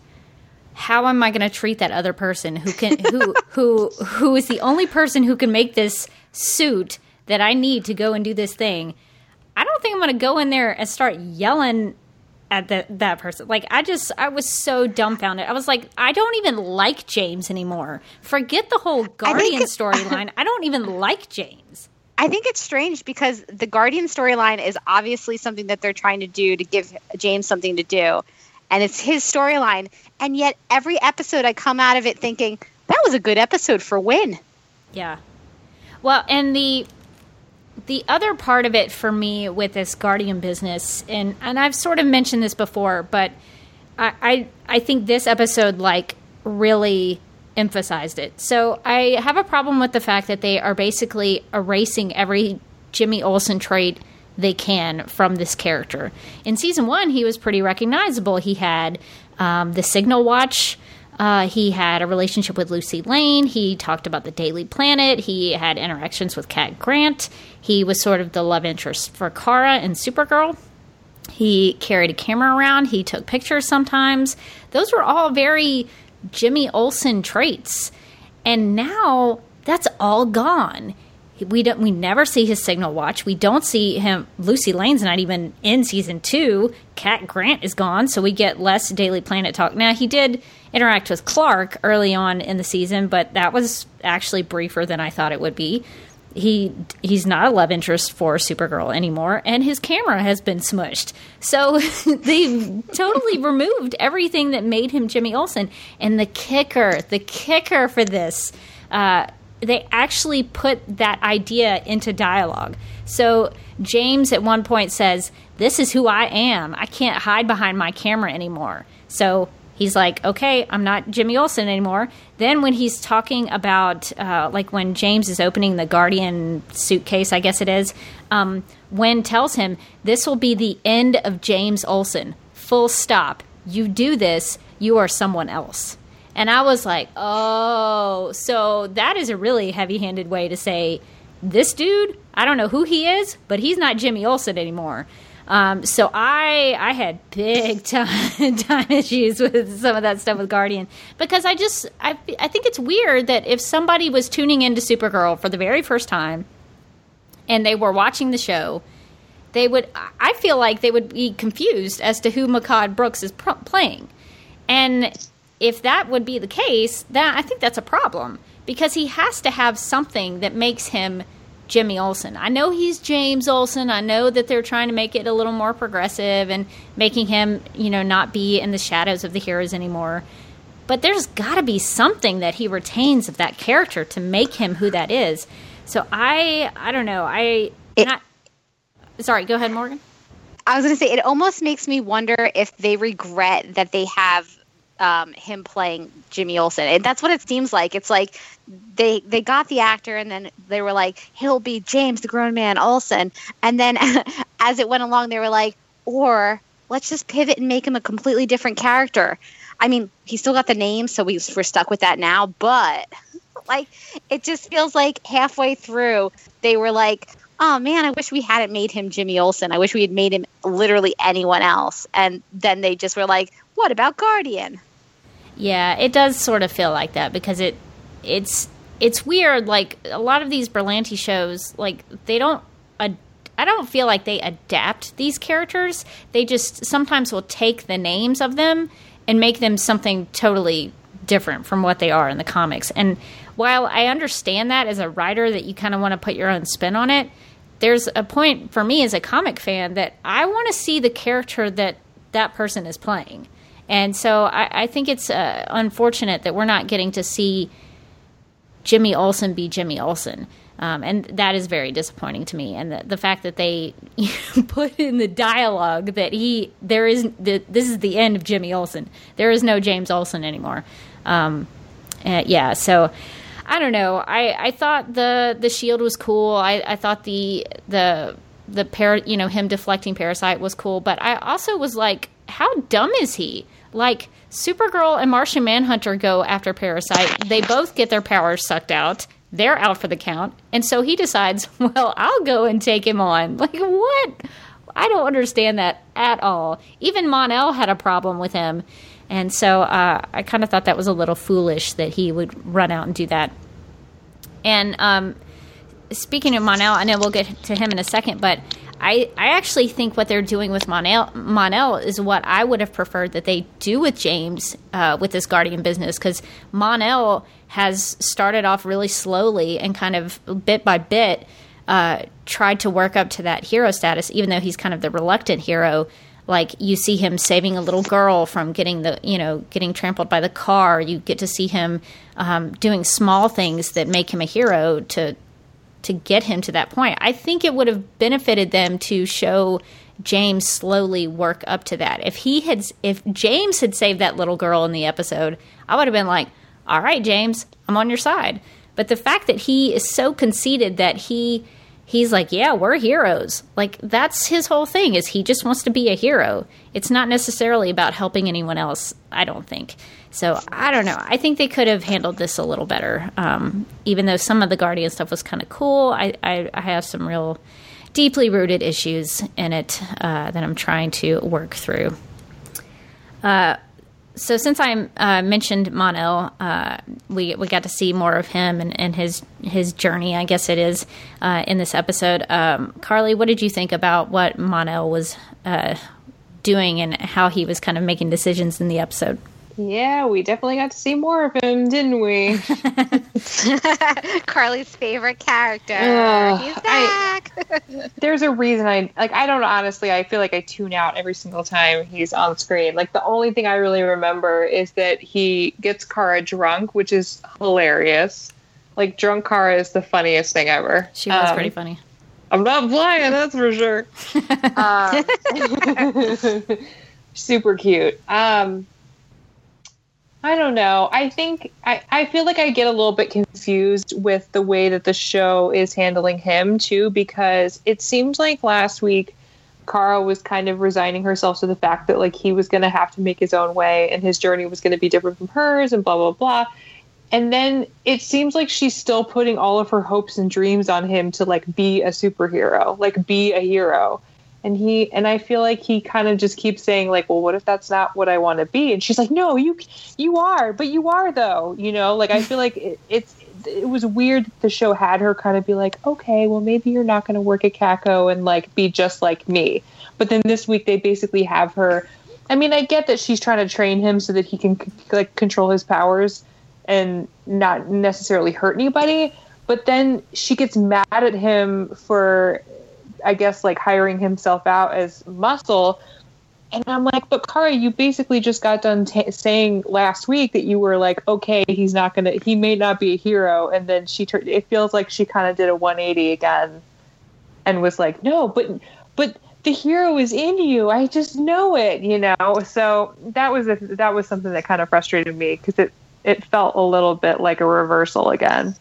How am I going to treat that other person who can who *laughs* who who is the only person who can make this suit that I need to go and do this thing? I don't think I'm going to go in there and start yelling at the, that person. Like I just I was so dumbfounded. I was like, I don't even like James anymore. Forget the whole Guardian storyline. I don't even like James. I think it's strange because the Guardian storyline is obviously something that they're trying to do to give James something to do. And it's his storyline. And yet every episode I come out of it thinking, that was a good episode for Winn. Yeah. Well, and the the other part of it for me with this Guardian business, and and I've sort of mentioned this before, but I I, I think this episode like really emphasized it. So I have a problem with the fact that they are basically erasing every Jimmy Olsen trait they can from this character. In season one, he was pretty recognizable. He had um, the Signal Watch. Uh, he had a relationship with Lucy Lane. He talked about the Daily Planet. He had interactions with Cat Grant. He was sort of the love interest for Kara and Supergirl. He carried a camera around. He took pictures sometimes. Those were all very Jimmy Olsen traits. And now that's all gone. We don't we never see his signal watch. We don't see him Lucy Lane's not even in season 2. Cat Grant is gone, so we get less Daily Planet talk. Now he did interact with Clark early on in the season, but that was actually briefer than I thought it would be. He he's not a love interest for Supergirl anymore, and his camera has been smushed. So *laughs* they've totally removed everything that made him Jimmy Olsen. And the kicker, the kicker for this, uh, they actually put that idea into dialogue. So James at one point says, "This is who I am. I can't hide behind my camera anymore." So he's like, "Okay, I'm not Jimmy Olsen anymore." Then when he's talking about, uh, like when James is opening the Guardian suitcase, I guess it is, um, Winn tells him, "This will be the end of James Olsen. Full stop. You do this, you are someone else." And I was like, "Oh, so that is a really heavy-handed way to say." this dude, I don't know who he is, but he's not Jimmy Olsen anymore. Um, so I I had big *laughs* time time issues with some of that stuff with Guardian. Because I just I I think it's weird that if somebody was tuning into Supergirl for the very first time and they were watching the show, they would I feel like they would be confused as to who Mehcad Brooks is pr- playing, and if that would be the case, then I think that's a problem. Because he has to have something that makes him Jimmy Olsen. I know he's James Olsen. I know that they're trying to make it a little more progressive and making him, you know, not be in the shadows of the heroes anymore. But there's got to be something that he retains of that character to make him who that is. So I, I don't know. I, It- not, sorry. Go ahead, Morgan. I was going to say, it almost makes me wonder if they regret that they have um, him playing Jimmy Olsen, and that's what it seems like. It's like they they got the actor, and then they were like, he'll be James, the grown man Olsen, and then *laughs* as it went along, they were like, or let's just pivot and make him a completely different character. I mean, he still got the name, so we, we're stuck with that now, but *laughs* like it just feels like halfway through they were like oh man i wish we hadn't made him jimmy olsen. I wish we had made him literally anyone else. And then they just were like what about guardian Yeah, it does sort of feel like that because it it's it's weird. Like a lot of these Berlanti shows, like they don't. I don't feel like they adapt these characters. They just sometimes will take the names of them and make them something totally different from what they are in the comics. And while I understand that as a writer that you kind of want to put your own spin on it, there's a point for me as a comic fan that I want to see the character that that person is playing. And so I, I think it's uh, unfortunate that we're not getting to see Jimmy Olsen be Jimmy Olsen. Um, and that is very disappointing to me. And the, the fact that they *laughs* put in the dialogue that he there is the, this is the end of Jimmy Olsen. There is no James Olsen anymore. Um, uh, yeah, so I don't know. I, I thought the the shield was cool. I, I thought the the the par you know him deflecting parasite was cool. But I also was like, how dumb is he? Like Supergirl and Martian Manhunter go after Parasite. They both get their powers sucked out. They're out for the count, and so he decides, *laughs* well, I'll go and take him on. *laughs* Like what? I don't understand that at all. Even Mon-El had a problem with him. And so uh, I kind of thought that was a little foolish that he would run out and do that. And um, speaking of Mon-El, I know we'll get to him in a second, but I, I actually think what they're doing with Mon-El, Mon-El is what I would have preferred that they do with James uh, with this Guardian business because Mon-El has started off really slowly and kind of bit by bit uh, tried to work up to that hero status, even though he's kind of the reluctant hero. Like you see him saving a little girl from getting the you know getting trampled by the car. You get to see him um, doing small things that make him a hero to to get him to that point. I think it would have benefited them to show james slowly work up to that. If he had if james had saved that little girl in the episode i would have been like all right james i'm on your side. But the fact that he is so conceited that he he's like, yeah, we're heroes. Like that's his whole thing is he just wants to be a hero. It's not necessarily about helping anyone else. I don't think. So I don't know. I think they could have handled this a little better. Um, even though some of the Guardian stuff was kind of cool, I, I, I, have some real deeply rooted issues in it uh, that I'm trying to work through. Uh, so since I uh, mentioned Mon-El, uh, we we got to see more of him and, and his his journey, I guess it is, uh, in this episode. Um, Carly, what did you think about what Mon-El was uh, doing and how he was kind of making decisions in the episode? Yeah, we definitely got to see more of him, didn't we? *laughs* *laughs* Carly's favorite character. Ugh, He's I- back. *laughs* There's a reason I like. I don't honestly. I feel like I tune out every single time he's on screen. Like the only thing I really remember is that he gets Kara drunk, which is hilarious. Like drunk Kara is the funniest thing ever. She was Um, pretty funny. I'm not lying, that's for sure. Um, super cute. Um, I don't know. I think I, I feel like I get a little bit confused with the way that the show is handling him too, because it seemed like last week Kara was kind of resigning herself to the fact that like he was going to have to make his own way and his journey was going to be different from hers and blah blah blah. And then it seems like she's still putting all of her hopes and dreams on him to like be a superhero, like be a hero. And he and I feel like he kind of just keeps saying like, "Well, what if that's not what I want to be?" And she's like, "No, you you are, but you are though." You know, like I feel like it, it's it was weird that the show had her kind of be like, "Okay, well maybe you're not going to work at Catco and like be just like me." But then this week they basically have her I mean, I get that she's trying to train him so that he can like control his powers and not necessarily hurt anybody. But then she gets mad at him for, I guess, like hiring himself out as muscle. And I'm like, but Kara, you basically just got done t- saying last week that you were like, okay, he's not gonna, he may not be a hero. And then she turned, it feels like she kind of did a 180 again and was like, no, but, but the hero is in you. I just know it, you know? So that was, a, that was something that kind of frustrated me because it, it felt a little bit like a reversal again.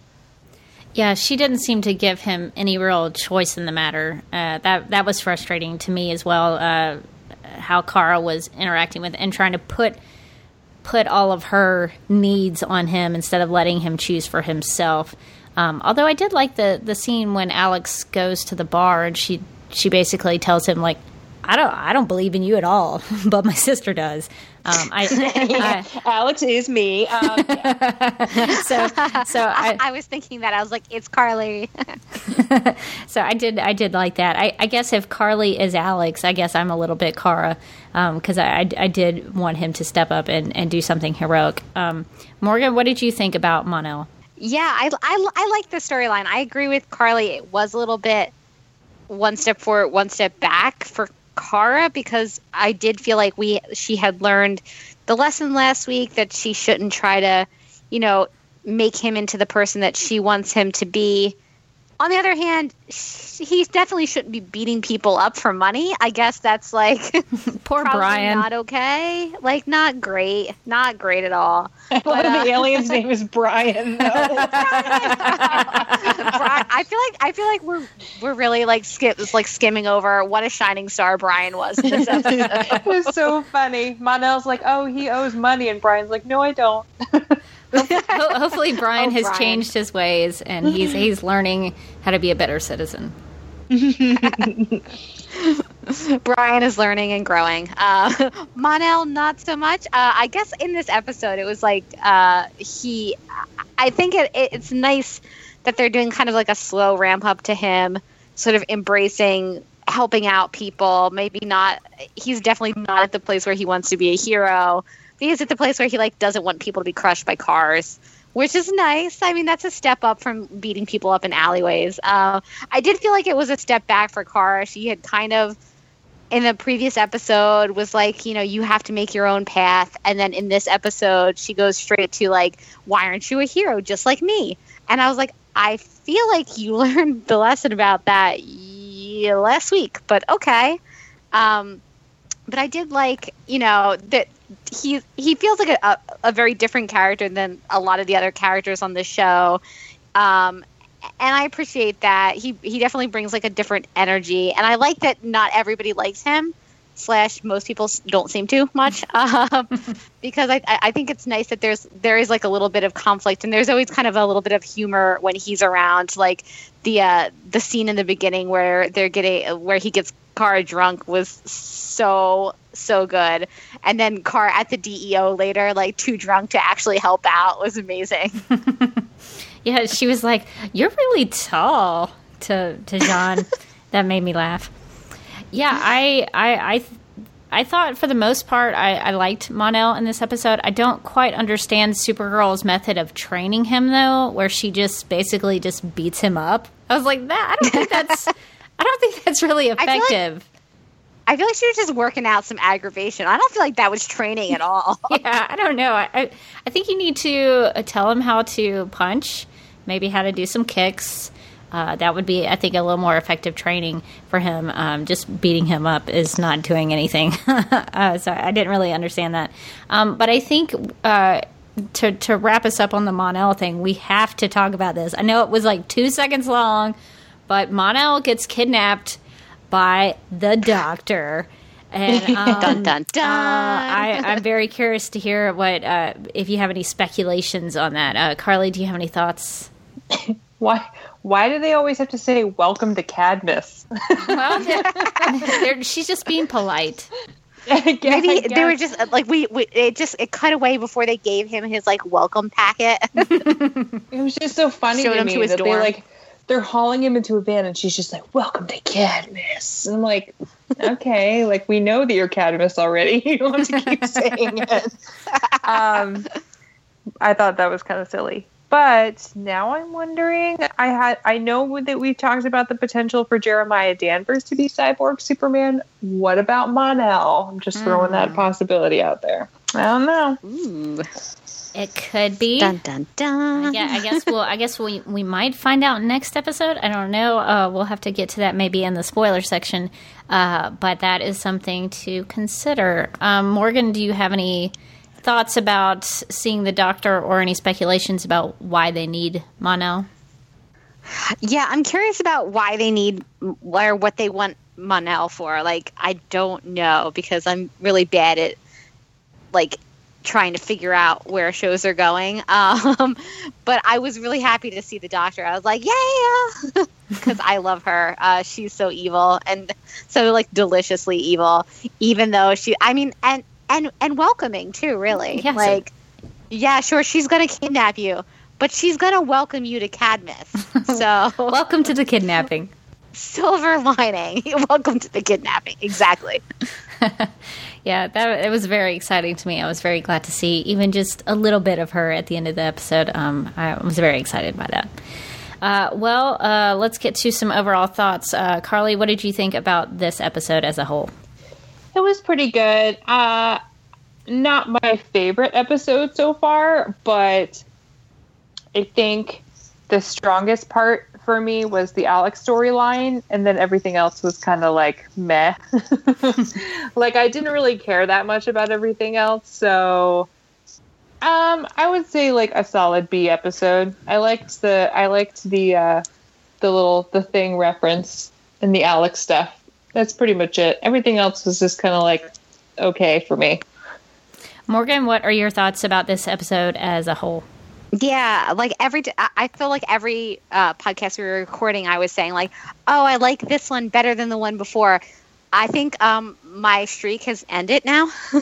Yeah, she didn't seem to give him any real choice in the matter. Uh, that that was frustrating to me as well. Uh, how Kara was interacting with and trying to put put all of her needs on him instead of letting him choose for himself. Um, although I did like the the scene when Alex goes to the bar and she she basically tells him like, I don't I don't believe in you at all, *laughs* but my sister does. Um, I, *laughs* I Alex is me. Um, *laughs* so so I, I, I was thinking that I was like, it's Carly. *laughs* so I did I did like that. I, I guess if Carly is Alex, I guess I'm a little bit Kara because I, I, I did want him to step up and, and do something heroic. Um, Morgan, what did you think about Mon-El? Yeah, I, I, I like the storyline. I agree with Carly. It was a little bit one step forward, one step back for Kara because I did feel like we she had learned the lesson last week that she shouldn't try to, you know, make him into the person that she wants him to be. On the other hand, he definitely shouldn't be beating people up for money. I guess that's like *laughs* Poor Brian. not okay. Like not great, not great at all. *laughs* one But, of uh, the aliens' name is Brian. Though. *laughs* Brian, I feel like I feel like we're we're really like skip It's like skimming over what a shining star Brian was in this episode. it was so funny. Mon-El's like, "Oh, he owes money," and Brian's like, "No, I don't." Ho- hopefully Brian Oh, has Brian. changed his ways and he's he's learning how to be a better citizen. *laughs* *laughs* Brian is learning and growing. Uh, *laughs* Mon-El, not so much. Uh, I guess in this episode, it was like uh, he. I think it, it, it's nice that they're doing kind of like a slow ramp up to him, sort of embracing helping out people. Maybe not. He's definitely not at the place where he wants to be a hero. He's at the place where he like doesn't want people to be crushed by cars. Which is nice. I mean, that's a step up from beating people up in alleyways. Uh, I did feel like it was a step back for Kara. She had kind of in the previous episode was like, you know, you have to make your own path. And then in this episode, she goes straight to like, why aren't you a hero just like me? And I was like, I feel like you *laughs* learned the lesson about that last week, but okay. Um, but I did like, you know, that he he feels like a, a, very different character than a lot of the other characters on the show. Um, and I appreciate that. He he definitely brings like a different energy, and I like that not everybody likes him. Slash, most people don't seem to much, *laughs* um, *laughs* because I I I think it's nice that there's there is like a little bit of conflict, and there's always kind of a little bit of humor when he's around. Like the uh, the scene in the beginning where they're getting where he gets Kara drunk was so so good, and then Car at the DEO later, like too drunk to actually help out, was amazing. *laughs* Yeah, she was like, "You're really tall." To to J'onn, *laughs* that made me laugh. Yeah, I I I, I thought for the most part I, I liked Mon-El in this episode. I don't quite understand Supergirl's method of training him though, where she just basically just beats him up. I was like, that I don't think that's I don't think that's really effective. I feel like she was just working out some aggravation. I don't feel like that was training at all. *laughs* yeah, I don't know. I, I I think you need to uh, tell him how to punch. maybe how to do some kicks. Uh, that would be, I think, a little more effective training for him. Um, just beating him up is not doing anything. *laughs* uh, so I didn't really understand that. Um, but I think uh, to to wrap us up on the Mon-El thing, we have to talk about this. I know it was like two seconds long, but Mon-El gets kidnapped by the doctor. And *laughs* um, Dun, dun, dun. uh, I, I'm very curious to hear what uh, if you have any speculations on that. Uh, Carly, do you have any thoughts? *laughs* Why? Why do they always have to say "Welcome to Cadmus"? *laughs* Well, they're- they're- she's just being polite. Maybe they were just uh, like we, we. It just it cut away before they gave him his like welcome packet. It was just so funny Showed to him me to his that they like they're hauling him into a van, and she's just like, "Welcome to Cadmus." And I'm like, "Okay, *laughs* like we know that you're Cadmus already. *laughs* You don't have to keep *laughs* saying it." Um, I thought that was kind of silly, but now I'm wondering. I had I know that we've talked about the potential for Jeremiah Danvers to be Cyborg Superman. What about Mon-El? I'm just throwing that possibility out there. I don't know. Ooh. It could be. Dun dun dun. Yeah, I guess we'll. I guess we we might find out next episode. I don't know. Uh, we'll have to get to that maybe in the spoiler section. Uh, but that is something to consider. Um, Morgan, do you have any thoughts about seeing the doctor or any speculations about why they need Mon-El? Yeah, I'm curious about why they need or what they want Mon-El for. Like, I don't know because I'm really bad at like trying to figure out where shows are going. *laughs* Um, but I was really happy to see the doctor. I was like, yeah, because *laughs* I love her. Uh, she's so evil and so like deliciously evil. Even though she, I mean, and and and welcoming too. Really, Yes. like, yeah, sure, she's gonna kidnap you. But she's gonna welcome you to Cadmus. *laughs* So Welcome to the kidnapping. silver lining. Welcome to the kidnapping. Exactly. Yeah, that it was very exciting to me. I was very glad to see even just a little bit of her at the end of the episode. Um, I was very excited by that. Uh, well, uh, let's get to some overall thoughts. Uh, Carly, what did you think about this episode as a whole? It was pretty good. Uh, not my favorite episode so far, but I think the strongest part for me was the Alex storyline, and then everything else was kind of like meh. *laughs* like I didn't really care that much about everything else, so um, I would say like a solid B episode. I liked the I liked the uh, the little the thing reference and the Alex stuff. That's pretty much it. Everything else was just kind of like okay for me. Morgan, what are your thoughts about this episode as a whole? Yeah, like every t- I I feel like every uh, podcast we were recording, I was saying like, "Oh, I like this one better than the one before." I think um, my streak has ended now. *laughs*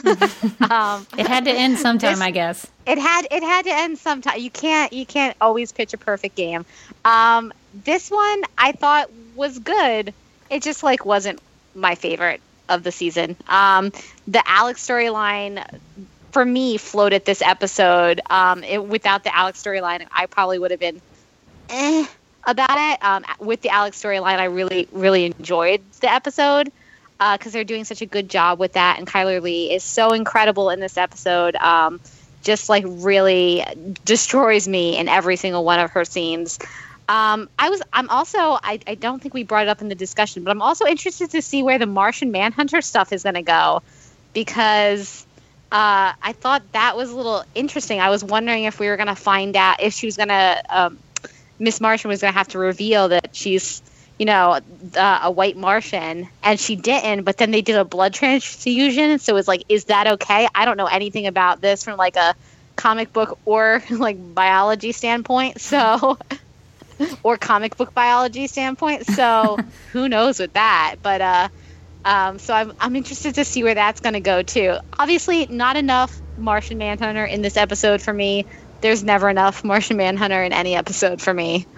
um, It had to end sometime, This- I guess. it had it had to end sometime. You can't you can't always pitch a perfect game. Um, this one I thought was good. It just like wasn't my favorite of the season. Um, the Alex storyline for me floated this episode. Um, it, without the Alex storyline, I probably would have been eh about it. Um, with the Alex storyline, I really really enjoyed the episode because they're doing such a good job with that. And Chyler Leigh is so incredible in this episode. Um, just like really destroys me in every single one of her scenes. Um, I was. I'm also. I, I don't think we brought it up in the discussion, but I'm also interested to see where the Martian Manhunter stuff is going to go, because uh, I thought that was a little interesting. I was wondering if we were going to find out if she was going to. Um, Miss Martian was going to have to reveal that she's, you know, uh, a white Martian, and she didn't. But then they did a blood transfusion, so it was like, is that okay? I don't know anything about this from like a comic book or *laughs* like biology standpoint, *laughs* so or comic book biology standpoint. So *laughs* who knows with that? But uh, um, so I'm I'm interested to see where that's going to go too. Obviously, not enough Martian Manhunter in this episode for me. There's never enough Martian Manhunter in any episode for me. *laughs*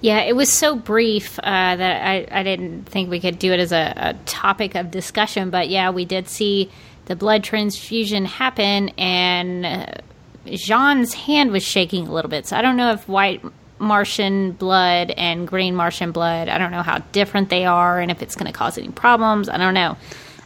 Yeah, it was so brief uh, that I, I didn't think we could do it as a, a topic of discussion. But yeah, we did see the blood transfusion happen, and uh, Jean's hand was shaking a little bit. So I don't know if white Martian blood and green Martian blood, I don't know how different they are and if it's going to cause any problems. I don't know.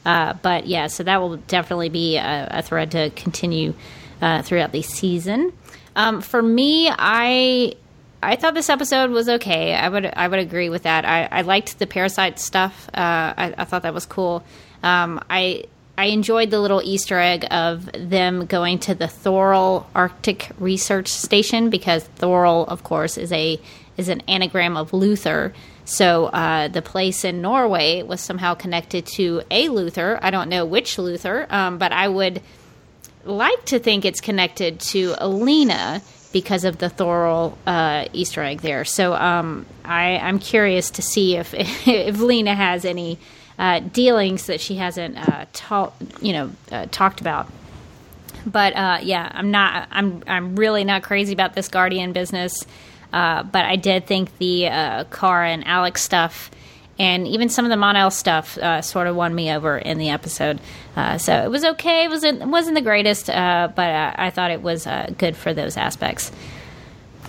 Uh, but yeah, so that will definitely be a, a thread to continue uh, throughout the season. Um, for me, I I thought this episode was okay. I would I would agree with that. I, I liked the parasite stuff. Uh, I, I thought that was cool. Um, I I enjoyed the little Easter egg of them going to the Thorul Arctic Research Station because Thorul, of course, is a is an anagram of Luthor. So uh, the place in Norway was somehow connected to a Luthor. I don't know which Luthor, um, but I would like to think it's connected to Alina because of the Thorul uh, Easter egg there. So um, I, I'm curious to see if *laughs* if Lena has any uh, dealings that she hasn't uh, ta- you know uh, talked about. But uh, yeah, I'm not. I'm I'm really not crazy about this Guardian business. Uh, but I did think the uh, Kara and Alex stuff, and even some of the Mon-El stuff, uh, sort of won me over in the episode. Uh, so it was okay. It wasn't it wasn't the greatest, uh, but I, thought it was uh, good for those aspects.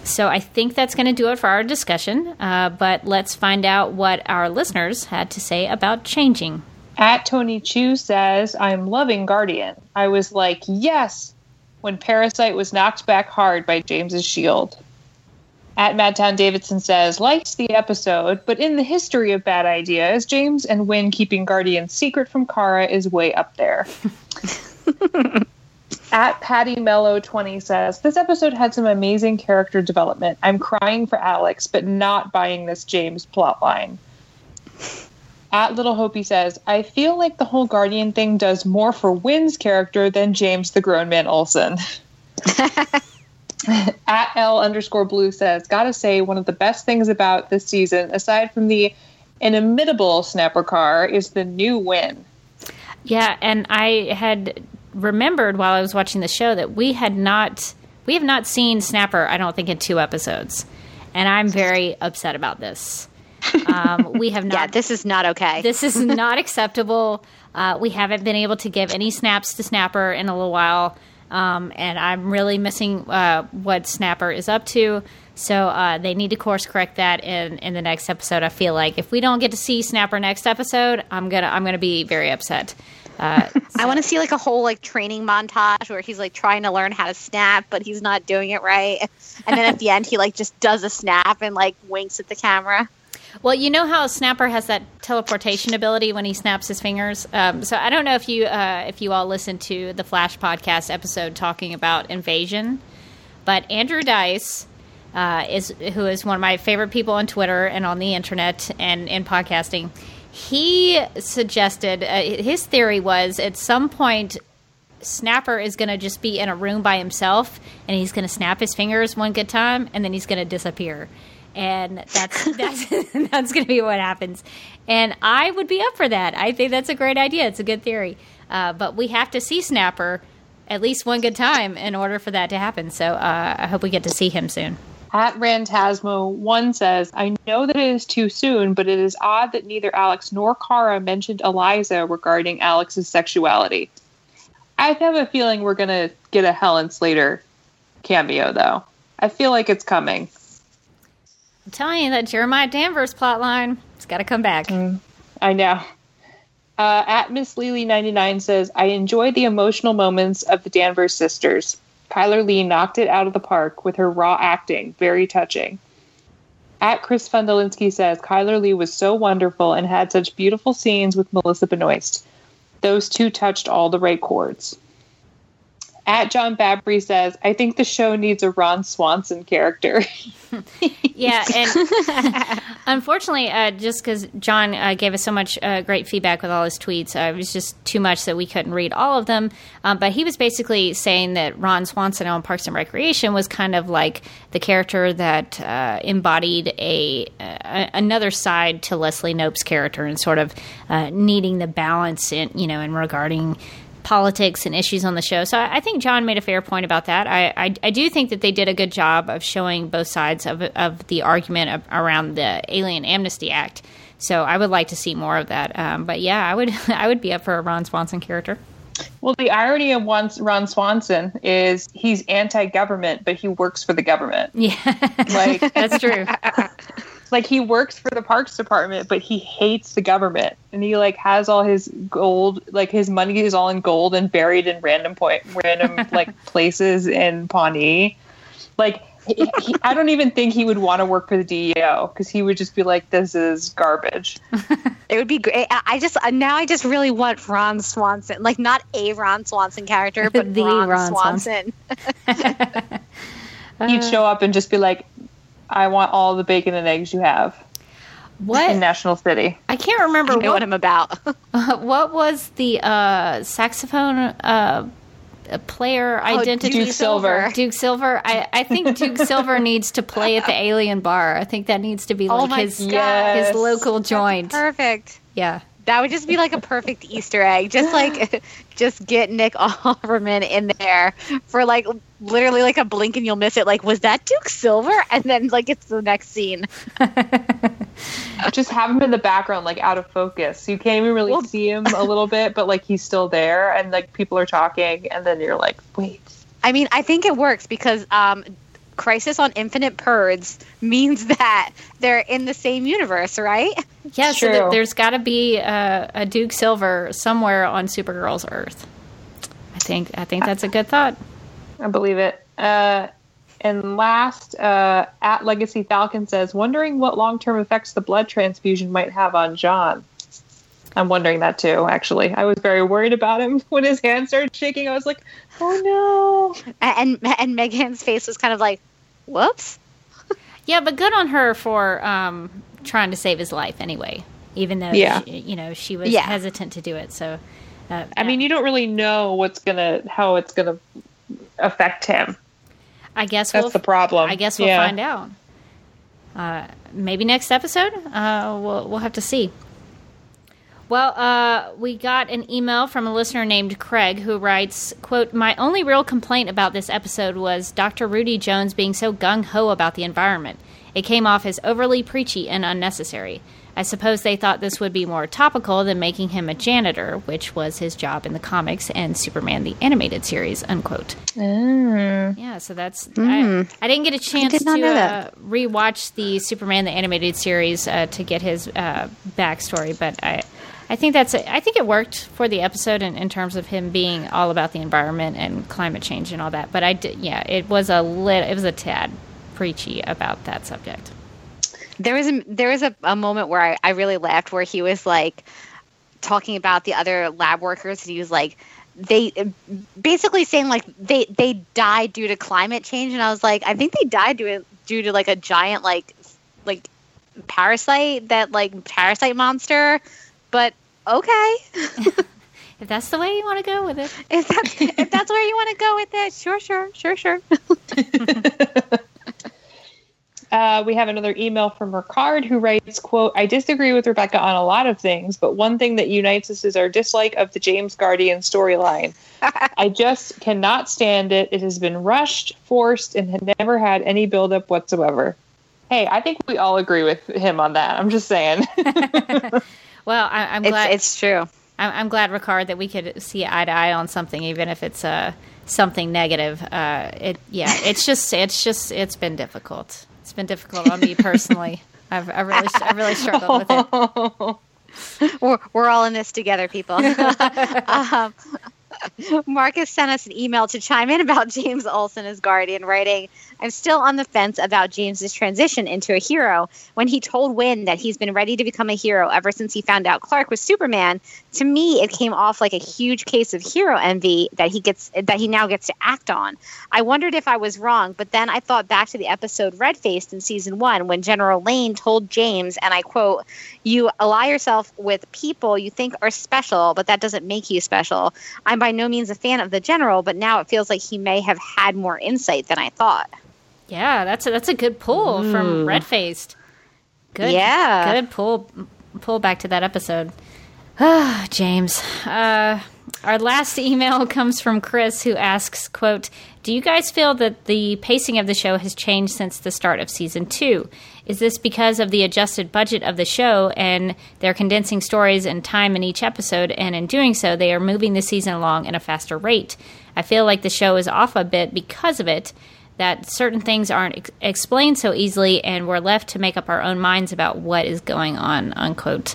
So I think that's going to do it for our discussion. Uh, but let's find out what our listeners had to say about changing. At Tony Chu says, I'm loving Guardian. I was like, yes, when Parasite was knocked back hard by James's shield. At Madtown Davidson says, liked the episode, but in the history of bad ideas, James and Winn keeping Guardian's secret from Kara is way up there. *laughs* At Patty Mello 20 says, This episode had some amazing character development. I'm crying for Alex, but not buying this James plotline. At Little Hopi says, I feel like the whole Guardian thing does more for Winn's character than James the grown man Olsen. *laughs* At L underscore blue says, Gotta say, one of the best things about this season, aside from the inimitable Snapper Carr, is the new Winn. Yeah, and I had remembered while I was watching the show that we had not we have not seen Snapper, I don't think, in two episodes. And I'm very upset about this. *laughs* Um, we have not. yeah, this is not okay. This is *laughs* not acceptable. Uh, we haven't been able to give any snaps to Snapper in a little while. Um, and I'm really missing uh, what Snapper is up to. So uh, they need to course correct that in, in the next episode. I feel like if we don't get to see Snapper next episode, I'm gonna I'm gonna be very upset. Uh, *laughs* I want to see like a whole like training montage where he's like trying to learn how to snap, but he's not doing it right. And then at the end, he like just does a snap and like winks at the camera. Well, you know how Snapper has that teleportation ability when he snaps his fingers. Um, so I don't know if you uh, if you all listened to the Flash podcast episode talking about invasion, but Andrew Dice uh, is who is one of my favorite people on Twitter and on the internet and in podcasting. He suggested uh, his theory was at some point Snapper is going to just be in a room by himself and he's going to snap his fingers one good time and then he's going to disappear and that's *laughs* that's that's going to be what happens. And I would be up for that. I think that's a great idea. It's a good theory. Uh, but we have to see Snapper at least one good time in order for that to happen. So uh, I hope we get to see him soon. At Rantasmo, one says, I know that it is too soon, but it is odd that neither Alex nor Kara mentioned Eliza regarding Alex's sexuality. I have a feeling we're going to get a Helen Slater cameo, though. I feel like it's coming. I'm telling you that Jeremiah Danvers plotline, it's got to come back. Mm, I know. Uh, at Miss Lily ninety nine says, I enjoy the emotional moments of the Danvers sisters. Chyler Leigh knocked it out of the park with her raw acting, very touching. At Chris Fundalinsky says, Chyler Leigh was so wonderful and had such beautiful scenes with Melissa Benoist. Those two touched all the right chords. At John Babry says, I think the show needs a Ron Swanson character. *laughs* yeah, *laughs* and *laughs* unfortunately, uh, just because John uh, gave us so much uh, great feedback with all his tweets, uh, it was just too much that we couldn't read all of them. Um, but he was basically saying that Ron Swanson on Parks and Recreation was kind of like the character that uh, embodied a, a, another side to Leslie Knope's character, and sort of uh, needing the balance in you know in regarding politics and issues on the show. So I, I think John made a fair point about that. I, I, I, do think that they did a good job of showing both sides of, of the argument of, around the Alien Amnesty Act. So I would like to see more of that. Um, but yeah, I would *laughs* I would be up for a Ron Swanson character. Well, the irony of once Ron Swanson is he's anti-government, but he works for the government. Yeah, *laughs* like that's true. *laughs* like he works for the parks department but he hates the government and he like has all his gold like his money is all in gold and buried in random point random *laughs* like places in pawnee like he, he, I don't even think he would want to work for the DEO because he would just be like, "This is garbage." *laughs* It would be great. I I just uh, now I just really want Ron Swanson, like not a Ron Swanson character, but *laughs* The Ron, Ron Swanson. He'd show up and just be like, "I want all the bacon and eggs you have in What National City." I can't remember I know what what, I'm about. *laughs* what was the uh, saxophone uh, player identity. Duke Silver. Duke Silver. I, I think Duke *laughs* Silver needs to play at the Alien Bar. I think that needs to be Oh like my his Yes. his local joint. Perfect. Yeah. That would just be like a perfect Easter egg. Just like, *laughs* just get Nick *laughs* Offerman in there for like literally like a blink and you'll miss it. Like, was that Duke Silver? And then like it's the next scene. *laughs* just have him in the background, like out of focus. You can't even really Well- see him a little bit, but like he's still there, and like people are talking, and then you're like, "Wait." I mean, I think it works because um, Crisis on Infinite Perds means *laughs* that they're in the same universe, right? Yeah, so True. th- there's got to be a, a Duke Silver somewhere on Supergirl's Earth. I think I think that's a good thought. I believe it. Uh, and last, uh, at Legacy Falcon says, wondering what long term effects the blood transfusion might have on J'onn. I'm wondering that too, actually. I was very worried about him *laughs* when his hand started shaking. I was like, oh no. And and, and M'gann's face was kind of like, "Whoops." Yeah, but good on her for um, trying to save his life anyway. Even though Yeah. she, you know she was Yeah. hesitant to do it. So uh, I mean, you don't really know what's gonna, how it's gonna affect him. I guess That's we'll the problem. I guess we'll Yeah. find out. Uh, maybe next episode. Uh, we'll we'll have to see. Well, uh, we got an email from a listener named Craig who writes, "quote My only real complaint about this episode was Dr. Rudy Jones being so gung ho about the environment. It came off as overly preachy and unnecessary. I suppose they thought this would be more topical than making him a janitor, which was his job in the comics and Superman the animated series." Unquote. Yeah, so that's I, I didn't get a chance to uh, rewatch the Superman the animated series uh, to get his uh, backstory, but I I think that's I think it worked for the episode in, in terms of him being all about the environment and climate change and all that. But I did yeah, it was a lit it was a tad preachy about that subject. There was a there was a, a moment where I, I really laughed where he was like talking about the other lab workers and he was like they basically saying like they they died due to climate change and I was like I think they died due due to like a giant like like parasite that like parasite monster but okay *laughs* If that's the way you want to go with it. *laughs* if that's if that's where you want to go with it sure sure sure sure *laughs* Uh, we have another email from Ricard who writes, quote, I disagree with Rebecca on a lot of things, but one thing that unites us is our dislike of the James Guardian storyline. I just cannot stand it. It has been rushed, forced, and had never had any buildup whatsoever. Hey, I think we all agree with him on that. I'm just saying. Well, I, I'm glad it's true I'm, I'm glad, Ricard, that we could see eye to eye on something, even if it's uh, something negative. Uh, it, yeah, *laughs* it's just, it's just, it's been difficult. It's been difficult on me personally. *laughs* I've, I really, I really struggled with it. *laughs* we're, we're all in this together, people. um, Marcus sent us an email to chime in about James Olsen as Guardian, writing, I'm still on the fence about James's transition into a hero. When he told Winn that he's been ready to become a hero ever since he found out Clark was Superman, to me it came off like a huge case of hero envy that he gets that he now gets to act on. I wondered if I was wrong, but then I thought back to the episode Red Faced in season one when General Lane told James, and I quote, You ally yourself with people you think are special, but that doesn't make you special. I'm by no means a fan of the general, but now it feels like he may have had more insight than I thought. Yeah, that's a, that's a good pull from Red Faced. Good, Yeah. good pull pull back to that episode. Ah, James. Uh, our last email *laughs* comes from Chris, who asks, "quote Do you guys feel that the pacing of the show has changed since the start of season two? Is this because of the adjusted budget of the show and they're condensing stories and time in each episode, and in doing so, they are moving the season along at a faster rate? I feel like the show is off a bit because of it." That certain things aren't ex- explained so easily, and we're left to make up our own minds about what is going on. Unquote.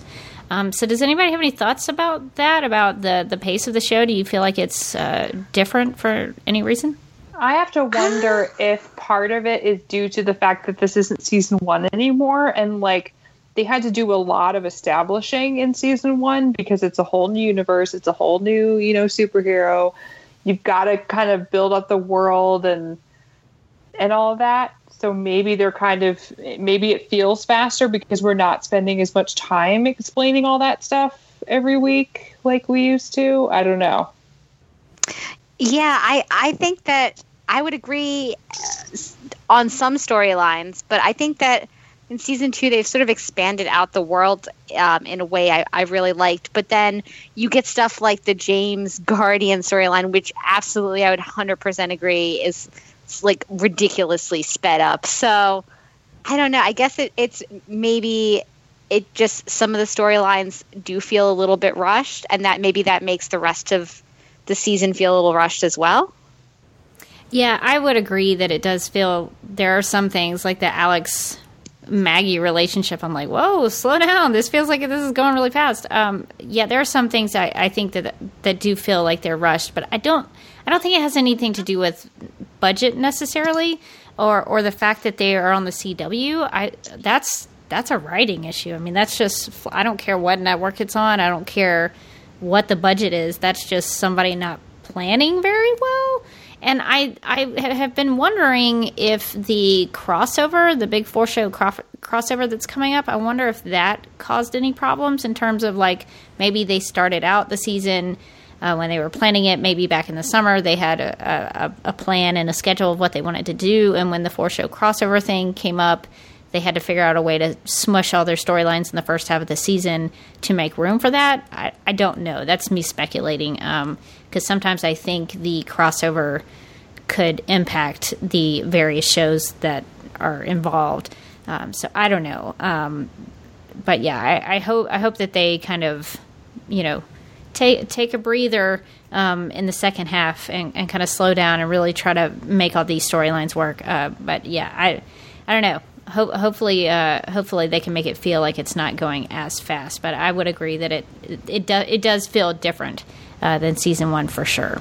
Um, so, does anybody have any thoughts about that? About the the pace of the show? Do you feel like it's uh, different for any reason? I have to wonder *gasps* if part of it is due to the fact that this isn't season one anymore, and like they had to do a lot of establishing in season one because it's a whole new universe, it's a whole new you know superhero. You've got to kind of build up the world and and all that. So maybe they're kind of maybe it feels faster because we're not spending as much time explaining all that stuff every week like we used to. I don't know. Yeah, I I think that I would agree uh, on some storylines, but I think that in season two they've sort of expanded out the world um, in a way I, I really liked. But then you get stuff like the James Guardian storyline, which absolutely I would hundred percent agree is like ridiculously sped up. So I don't know. I guess it, it's maybe it just some of the storylines do feel a little bit rushed, and that maybe that makes the rest of the season feel a little rushed as well. Yeah, I would agree that it does feel there are some things like the Alex Maggie relationship. I'm like, whoa, slow down. This feels like this is going really fast. Um, yeah, there are some things I, I think that that do feel like they're rushed, but I don't. I don't think it has anything to do with budget necessarily, or or the fact that they are on the CW. I that's that's a writing issue. I mean, that's just I don't care what network it's on. I don't care what the budget is. That's just somebody not planning very well. And I I have been wondering if the crossover, the big four show cro- crossover that's coming up, I wonder if that caused any problems in terms of like maybe they started out the season uh, when they were planning it, maybe back in the summer, they had a, a, a plan and a schedule of what they wanted to do. And when the four show crossover thing came up, they had to figure out a way to smush all their storylines in the first half of the season to make room for that. I, I don't know. That's me speculating because sometimes I think the crossover could impact the various shows that are involved. Um, so I don't know. Um, but yeah, I, I, hope I hope that they kind of, you know, take take a breather um, in the second half and, and kind of slow down and really try to make all these storylines work. Uh, but yeah, I I don't know ho- hopefully, uh, hopefully they can make it feel like it's not going as fast. But I would agree that it it, does it does feel different uh, than season one for sure.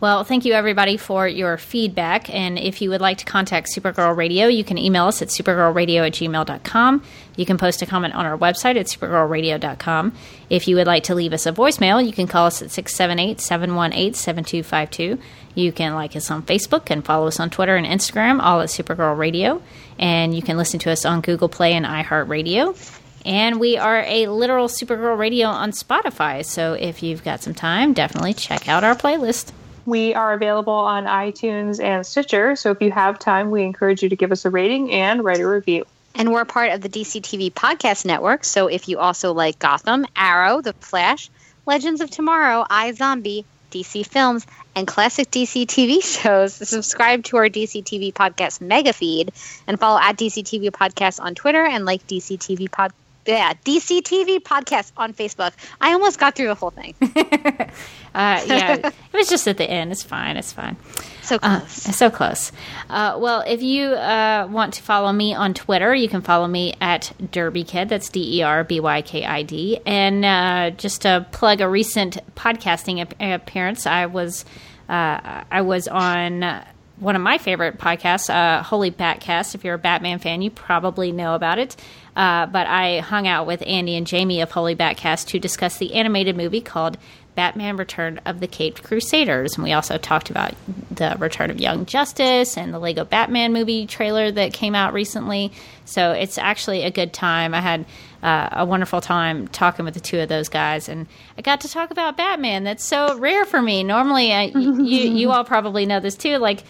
Well, thank you everybody for your feedback. And if you would like to contact Supergirl Radio, you can email us at supergirlradio at gmail.com. You can post a comment on our website at supergirlradio.com. If you would like to leave us a voicemail, you can call us at 678 718 7252. You can like us on Facebook and follow us on Twitter and Instagram, all at Supergirl Radio. And you can listen to us on Google Play and iHeartRadio. And we are a literal Supergirl Radio on Spotify. So if you've got some time, definitely check out our playlist. We are available on iTunes and Stitcher, so if you have time, we encourage you to give us a rating and write a review. And we're part of the DCTV Podcast Network, so if you also like Gotham, Arrow, The Flash, Legends of Tomorrow, iZombie, DC Films, and classic DC TV *laughs* shows, subscribe to our DC TV Podcast mega feed and follow at DC TV Podcast on Twitter and like DC TV Podcast yeah, DC TV podcast on Facebook. I almost got through the whole thing. *laughs* uh, yeah, *laughs* it was just at the end. It's fine. It's fine. So uh, close. Uh, so close. Uh, well, if you uh, want to follow me on Twitter, you can follow me at Derby Kid. That's D E R B Y K I D. And uh, just to plug a recent podcasting appearance, I was I was on one of my favorite podcasts, uh, Holy Batcast. If you're a Batman fan, you probably know about it. Uh, but I hung out with Andy and Jamie of Holy Batcast to discuss the animated movie called Batman Return of the Caped Crusaders. And we also talked about the return of Young Justice and the Lego Batman movie trailer that came out recently. So it's actually a good time. I had uh, a wonderful time talking with the two of those guys, and I got to talk about Batman. That's so rare for me. Normally, I, you, you all probably know this too. Like,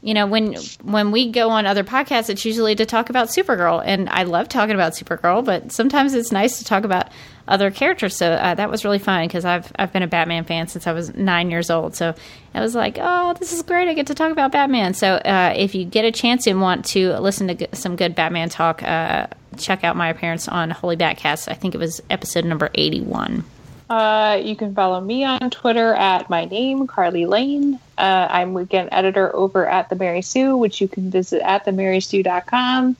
you know when when we go on other podcasts it's usually to talk about supergirl. And i love talking about supergirl but sometimes it's nice to talk about other characters. So uh, that was really fun because i've i've been a batman fan since i was nine years old. So i was like oh this is great. I get to talk about batman. So uh, if you get a chance and want to listen to some good batman talk uh, check out my appearance on holy batcast. I think it was episode number 81 uh, you can follow me on Twitter at my name, Carly Lane. Uh, I'm weekend editor over at the Mary Sue, which you can visit at themarysue.com.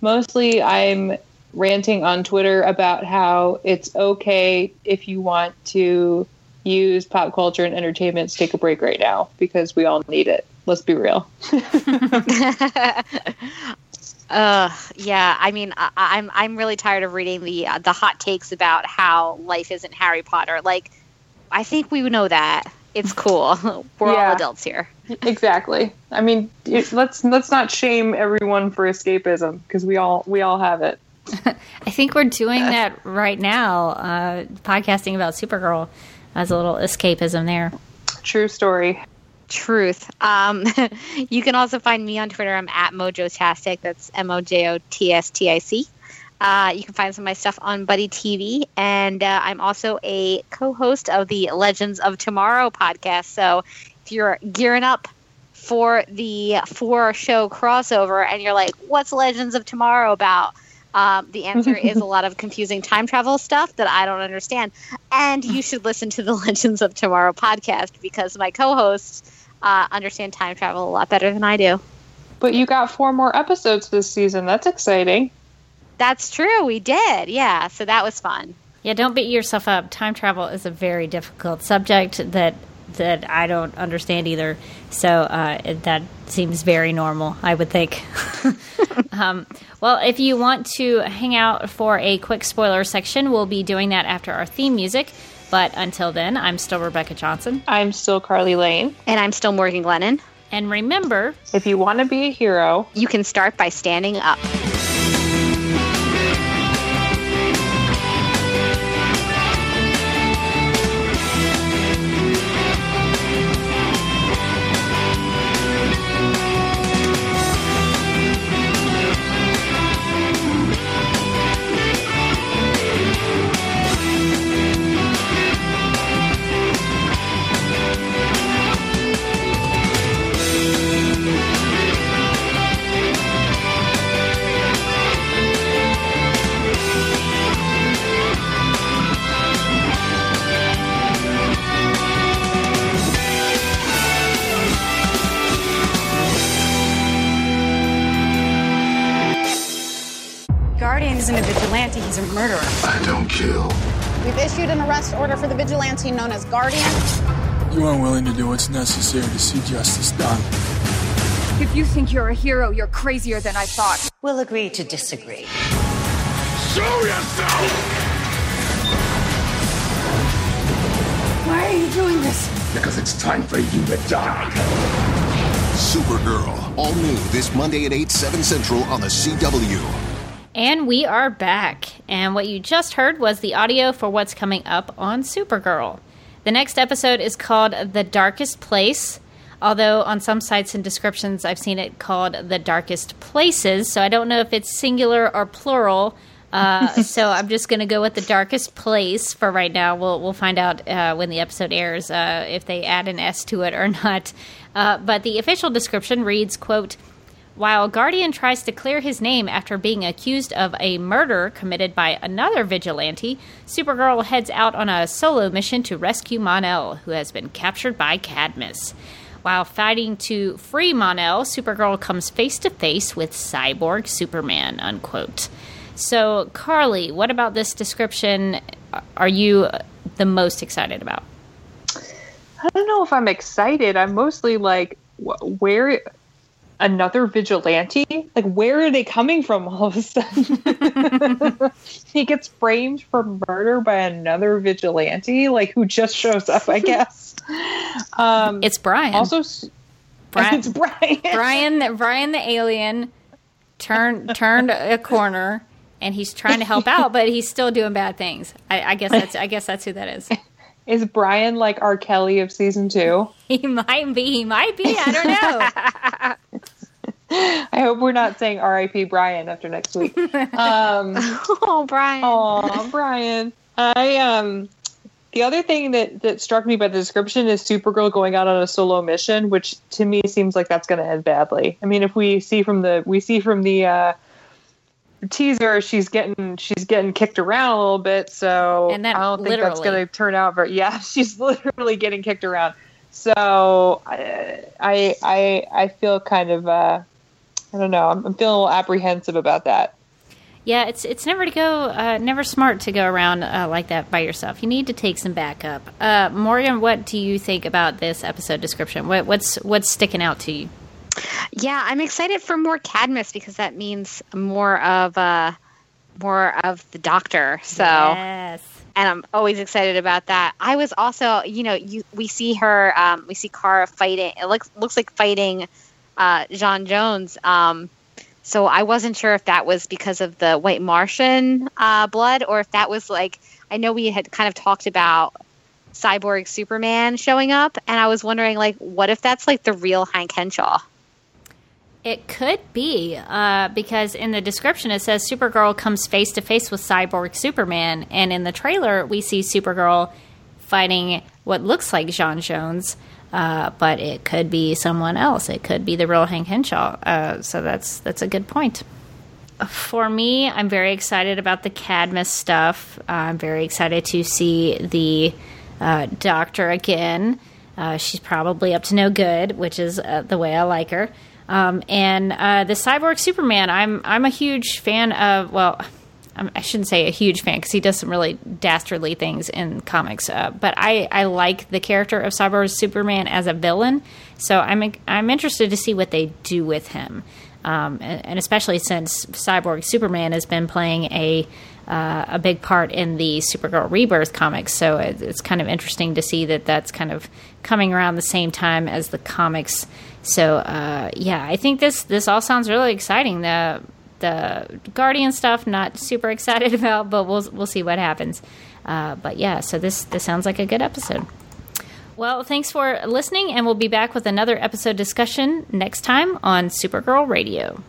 Mostly, I'm ranting on Twitter about how it's okay if you want to use pop culture and entertainment to take a break right now because we all need it. Let's be real. *laughs* *laughs* Uh, yeah. I mean, I, I'm I'm really tired of reading the uh, the hot takes about how life isn't Harry Potter. Like, I think we know that it's *laughs* cool. *laughs* We're Yeah. all adults here. *laughs* exactly. I mean, it, let's let's not shame everyone for escapism because we all we all have it. I think we're doing that right now, uh, podcasting about Supergirl as a little escapism there. True story. Truth. Um, *laughs* you can also find me on Twitter. I'm at Mojotastic. That's M O J O T S T I C. Uh, you can find some of my stuff on Buddy TV, and uh, I'm also a co-host of the Legends of Tomorrow podcast. So if you're gearing up for the four-show crossover, and you're like, "What's Legends of Tomorrow about?" Um, the answer is a *laughs* lot of confusing time travel stuff that I don't understand. And you *laughs* should listen to the Legends of Tomorrow podcast because my co-hosts uh, understand time travel a lot better than I do. But you got four more episodes this season. That's exciting. That's true. We did. Yeah. So that was fun. Yeah, don't beat yourself up. Time travel is a very difficult subject that that I don't understand either. So uh, that seems very normal, I would think. *laughs* um, well, if you want to hang out for a quick spoiler section, we'll be doing that after our theme music. But until then, I'm still Rebecca Johnson. I'm still Carly Lane. And I'm still Morgan Glennon. And remember, If you want to be a hero, You can start by standing up. Murderer. I don't kill. We've issued an arrest order for the vigilante known as Guardian. You aren't willing to do what's necessary to see justice done. If you think you're a hero, you're crazier than I thought. We'll agree to disagree. Show yourself! Why are you doing this? Because it's time for you to die. Supergirl, all new this Monday at 8, 7 Central on the CW. And we are back. And what you just heard was the audio for what's coming up on Supergirl. The next episode is called The Darkest Place. Although on some sites and descriptions, I've seen it called The Darkest Places. So I don't know if it's singular or plural. Uh, *laughs* so I'm just going to go with The Darkest Place for right now. We'll, we'll find out uh, when the episode airs uh, if they add an S to it or *laughs* not. Uh, but the official description reads, quote, while Guardian tries to clear his name after being accused of a murder committed by another vigilante, Supergirl heads out on a solo mission to rescue Mon-El, who has been captured by Cadmus. While fighting to free Mon-El, Supergirl comes face to face with Cyborg Superman, unquote. So, Carly, what about this description are you the most excited about? I don't know if I'm excited. I'm mostly like, where another vigilante? Like, where are they coming from all of a sudden? *laughs* he gets framed for murder by another vigilante, like who just shows up, I guess. Um, It's Brian. also, Brian, *laughs* it's Brian. Brian, Brian the alien turned turned a corner, and he's trying to help out, but he's still doing bad things. I, I guess that's I guess that's who that is. Is Brian like R. Kelly of season two? He might be. He might be. I don't know. *laughs* I hope we're not saying R.I.P. Brian after next week. *laughs* Um, *laughs* oh, Brian. Oh, Brian. I um the other thing that that struck me by the description is Supergirl going out on a solo mission, which to me seems like that's going to end badly. I mean, if we see from the we see from the uh teaser she's getting she's getting kicked around a little bit, so And that I don't think that's going to turn out very *laughs* yeah, she's literally getting kicked around. So I I I, I feel kind of uh I don't know. I'm, I'm feeling a little apprehensive about that. Yeah, it's it's never to go, uh, never smart to go around uh, like that by yourself. You need to take some backup. Uh, Morgan, what do you think about this episode description? What, what's what's sticking out to you? Yeah, I'm excited for more Cadmus because that means more of uh, more of the Doctor. So, yes. and I'm always excited about that. I was also, you know, you we see her, um, we see Kara fighting. It looks looks like fighting uh, J'onn J'onzz. Um, so I wasn't sure if that was because of the White Martian uh, blood or if that was like I know we had kind of talked about Cyborg Superman showing up, and I was wondering like, what if that's like the real Hank Henshaw? It could be uh, because in the description it says Supergirl comes face to face with Cyborg Superman, and in the trailer we see Supergirl fighting what looks like J'onn J'onzz. Uh, but it could be someone else. It could be the real Hank Henshaw. Uh, so that's that's a good point. For me, I'm very excited about the Cadmus stuff. I'm very excited to see the uh, Doctor again. Uh, she's probably up to no good, which is uh, the way I like her. Um, and uh, the Cyborg Superman, I'm I'm a huge fan of. Well, I shouldn't say a huge fan because he does some really dastardly things in comics. Uh, but I, I like the character of Cyborg Superman as a villain, so I'm I'm interested to see what they do with him, um, and, and, especially since Cyborg Superman has been playing a uh, a big part in the Supergirl Rebirth comics. So it, it's kind of interesting to see that that's kind of coming around the same time as the comics. So uh, yeah, I think this this all sounds really exciting. The the Guardian stuff, not super excited *laughs* about, but we'll we'll see what happens. Uh, but yeah, so this this sounds like a good episode. Well, thanks for listening, and we'll be back with another episode discussion next time on Supergirl Radio.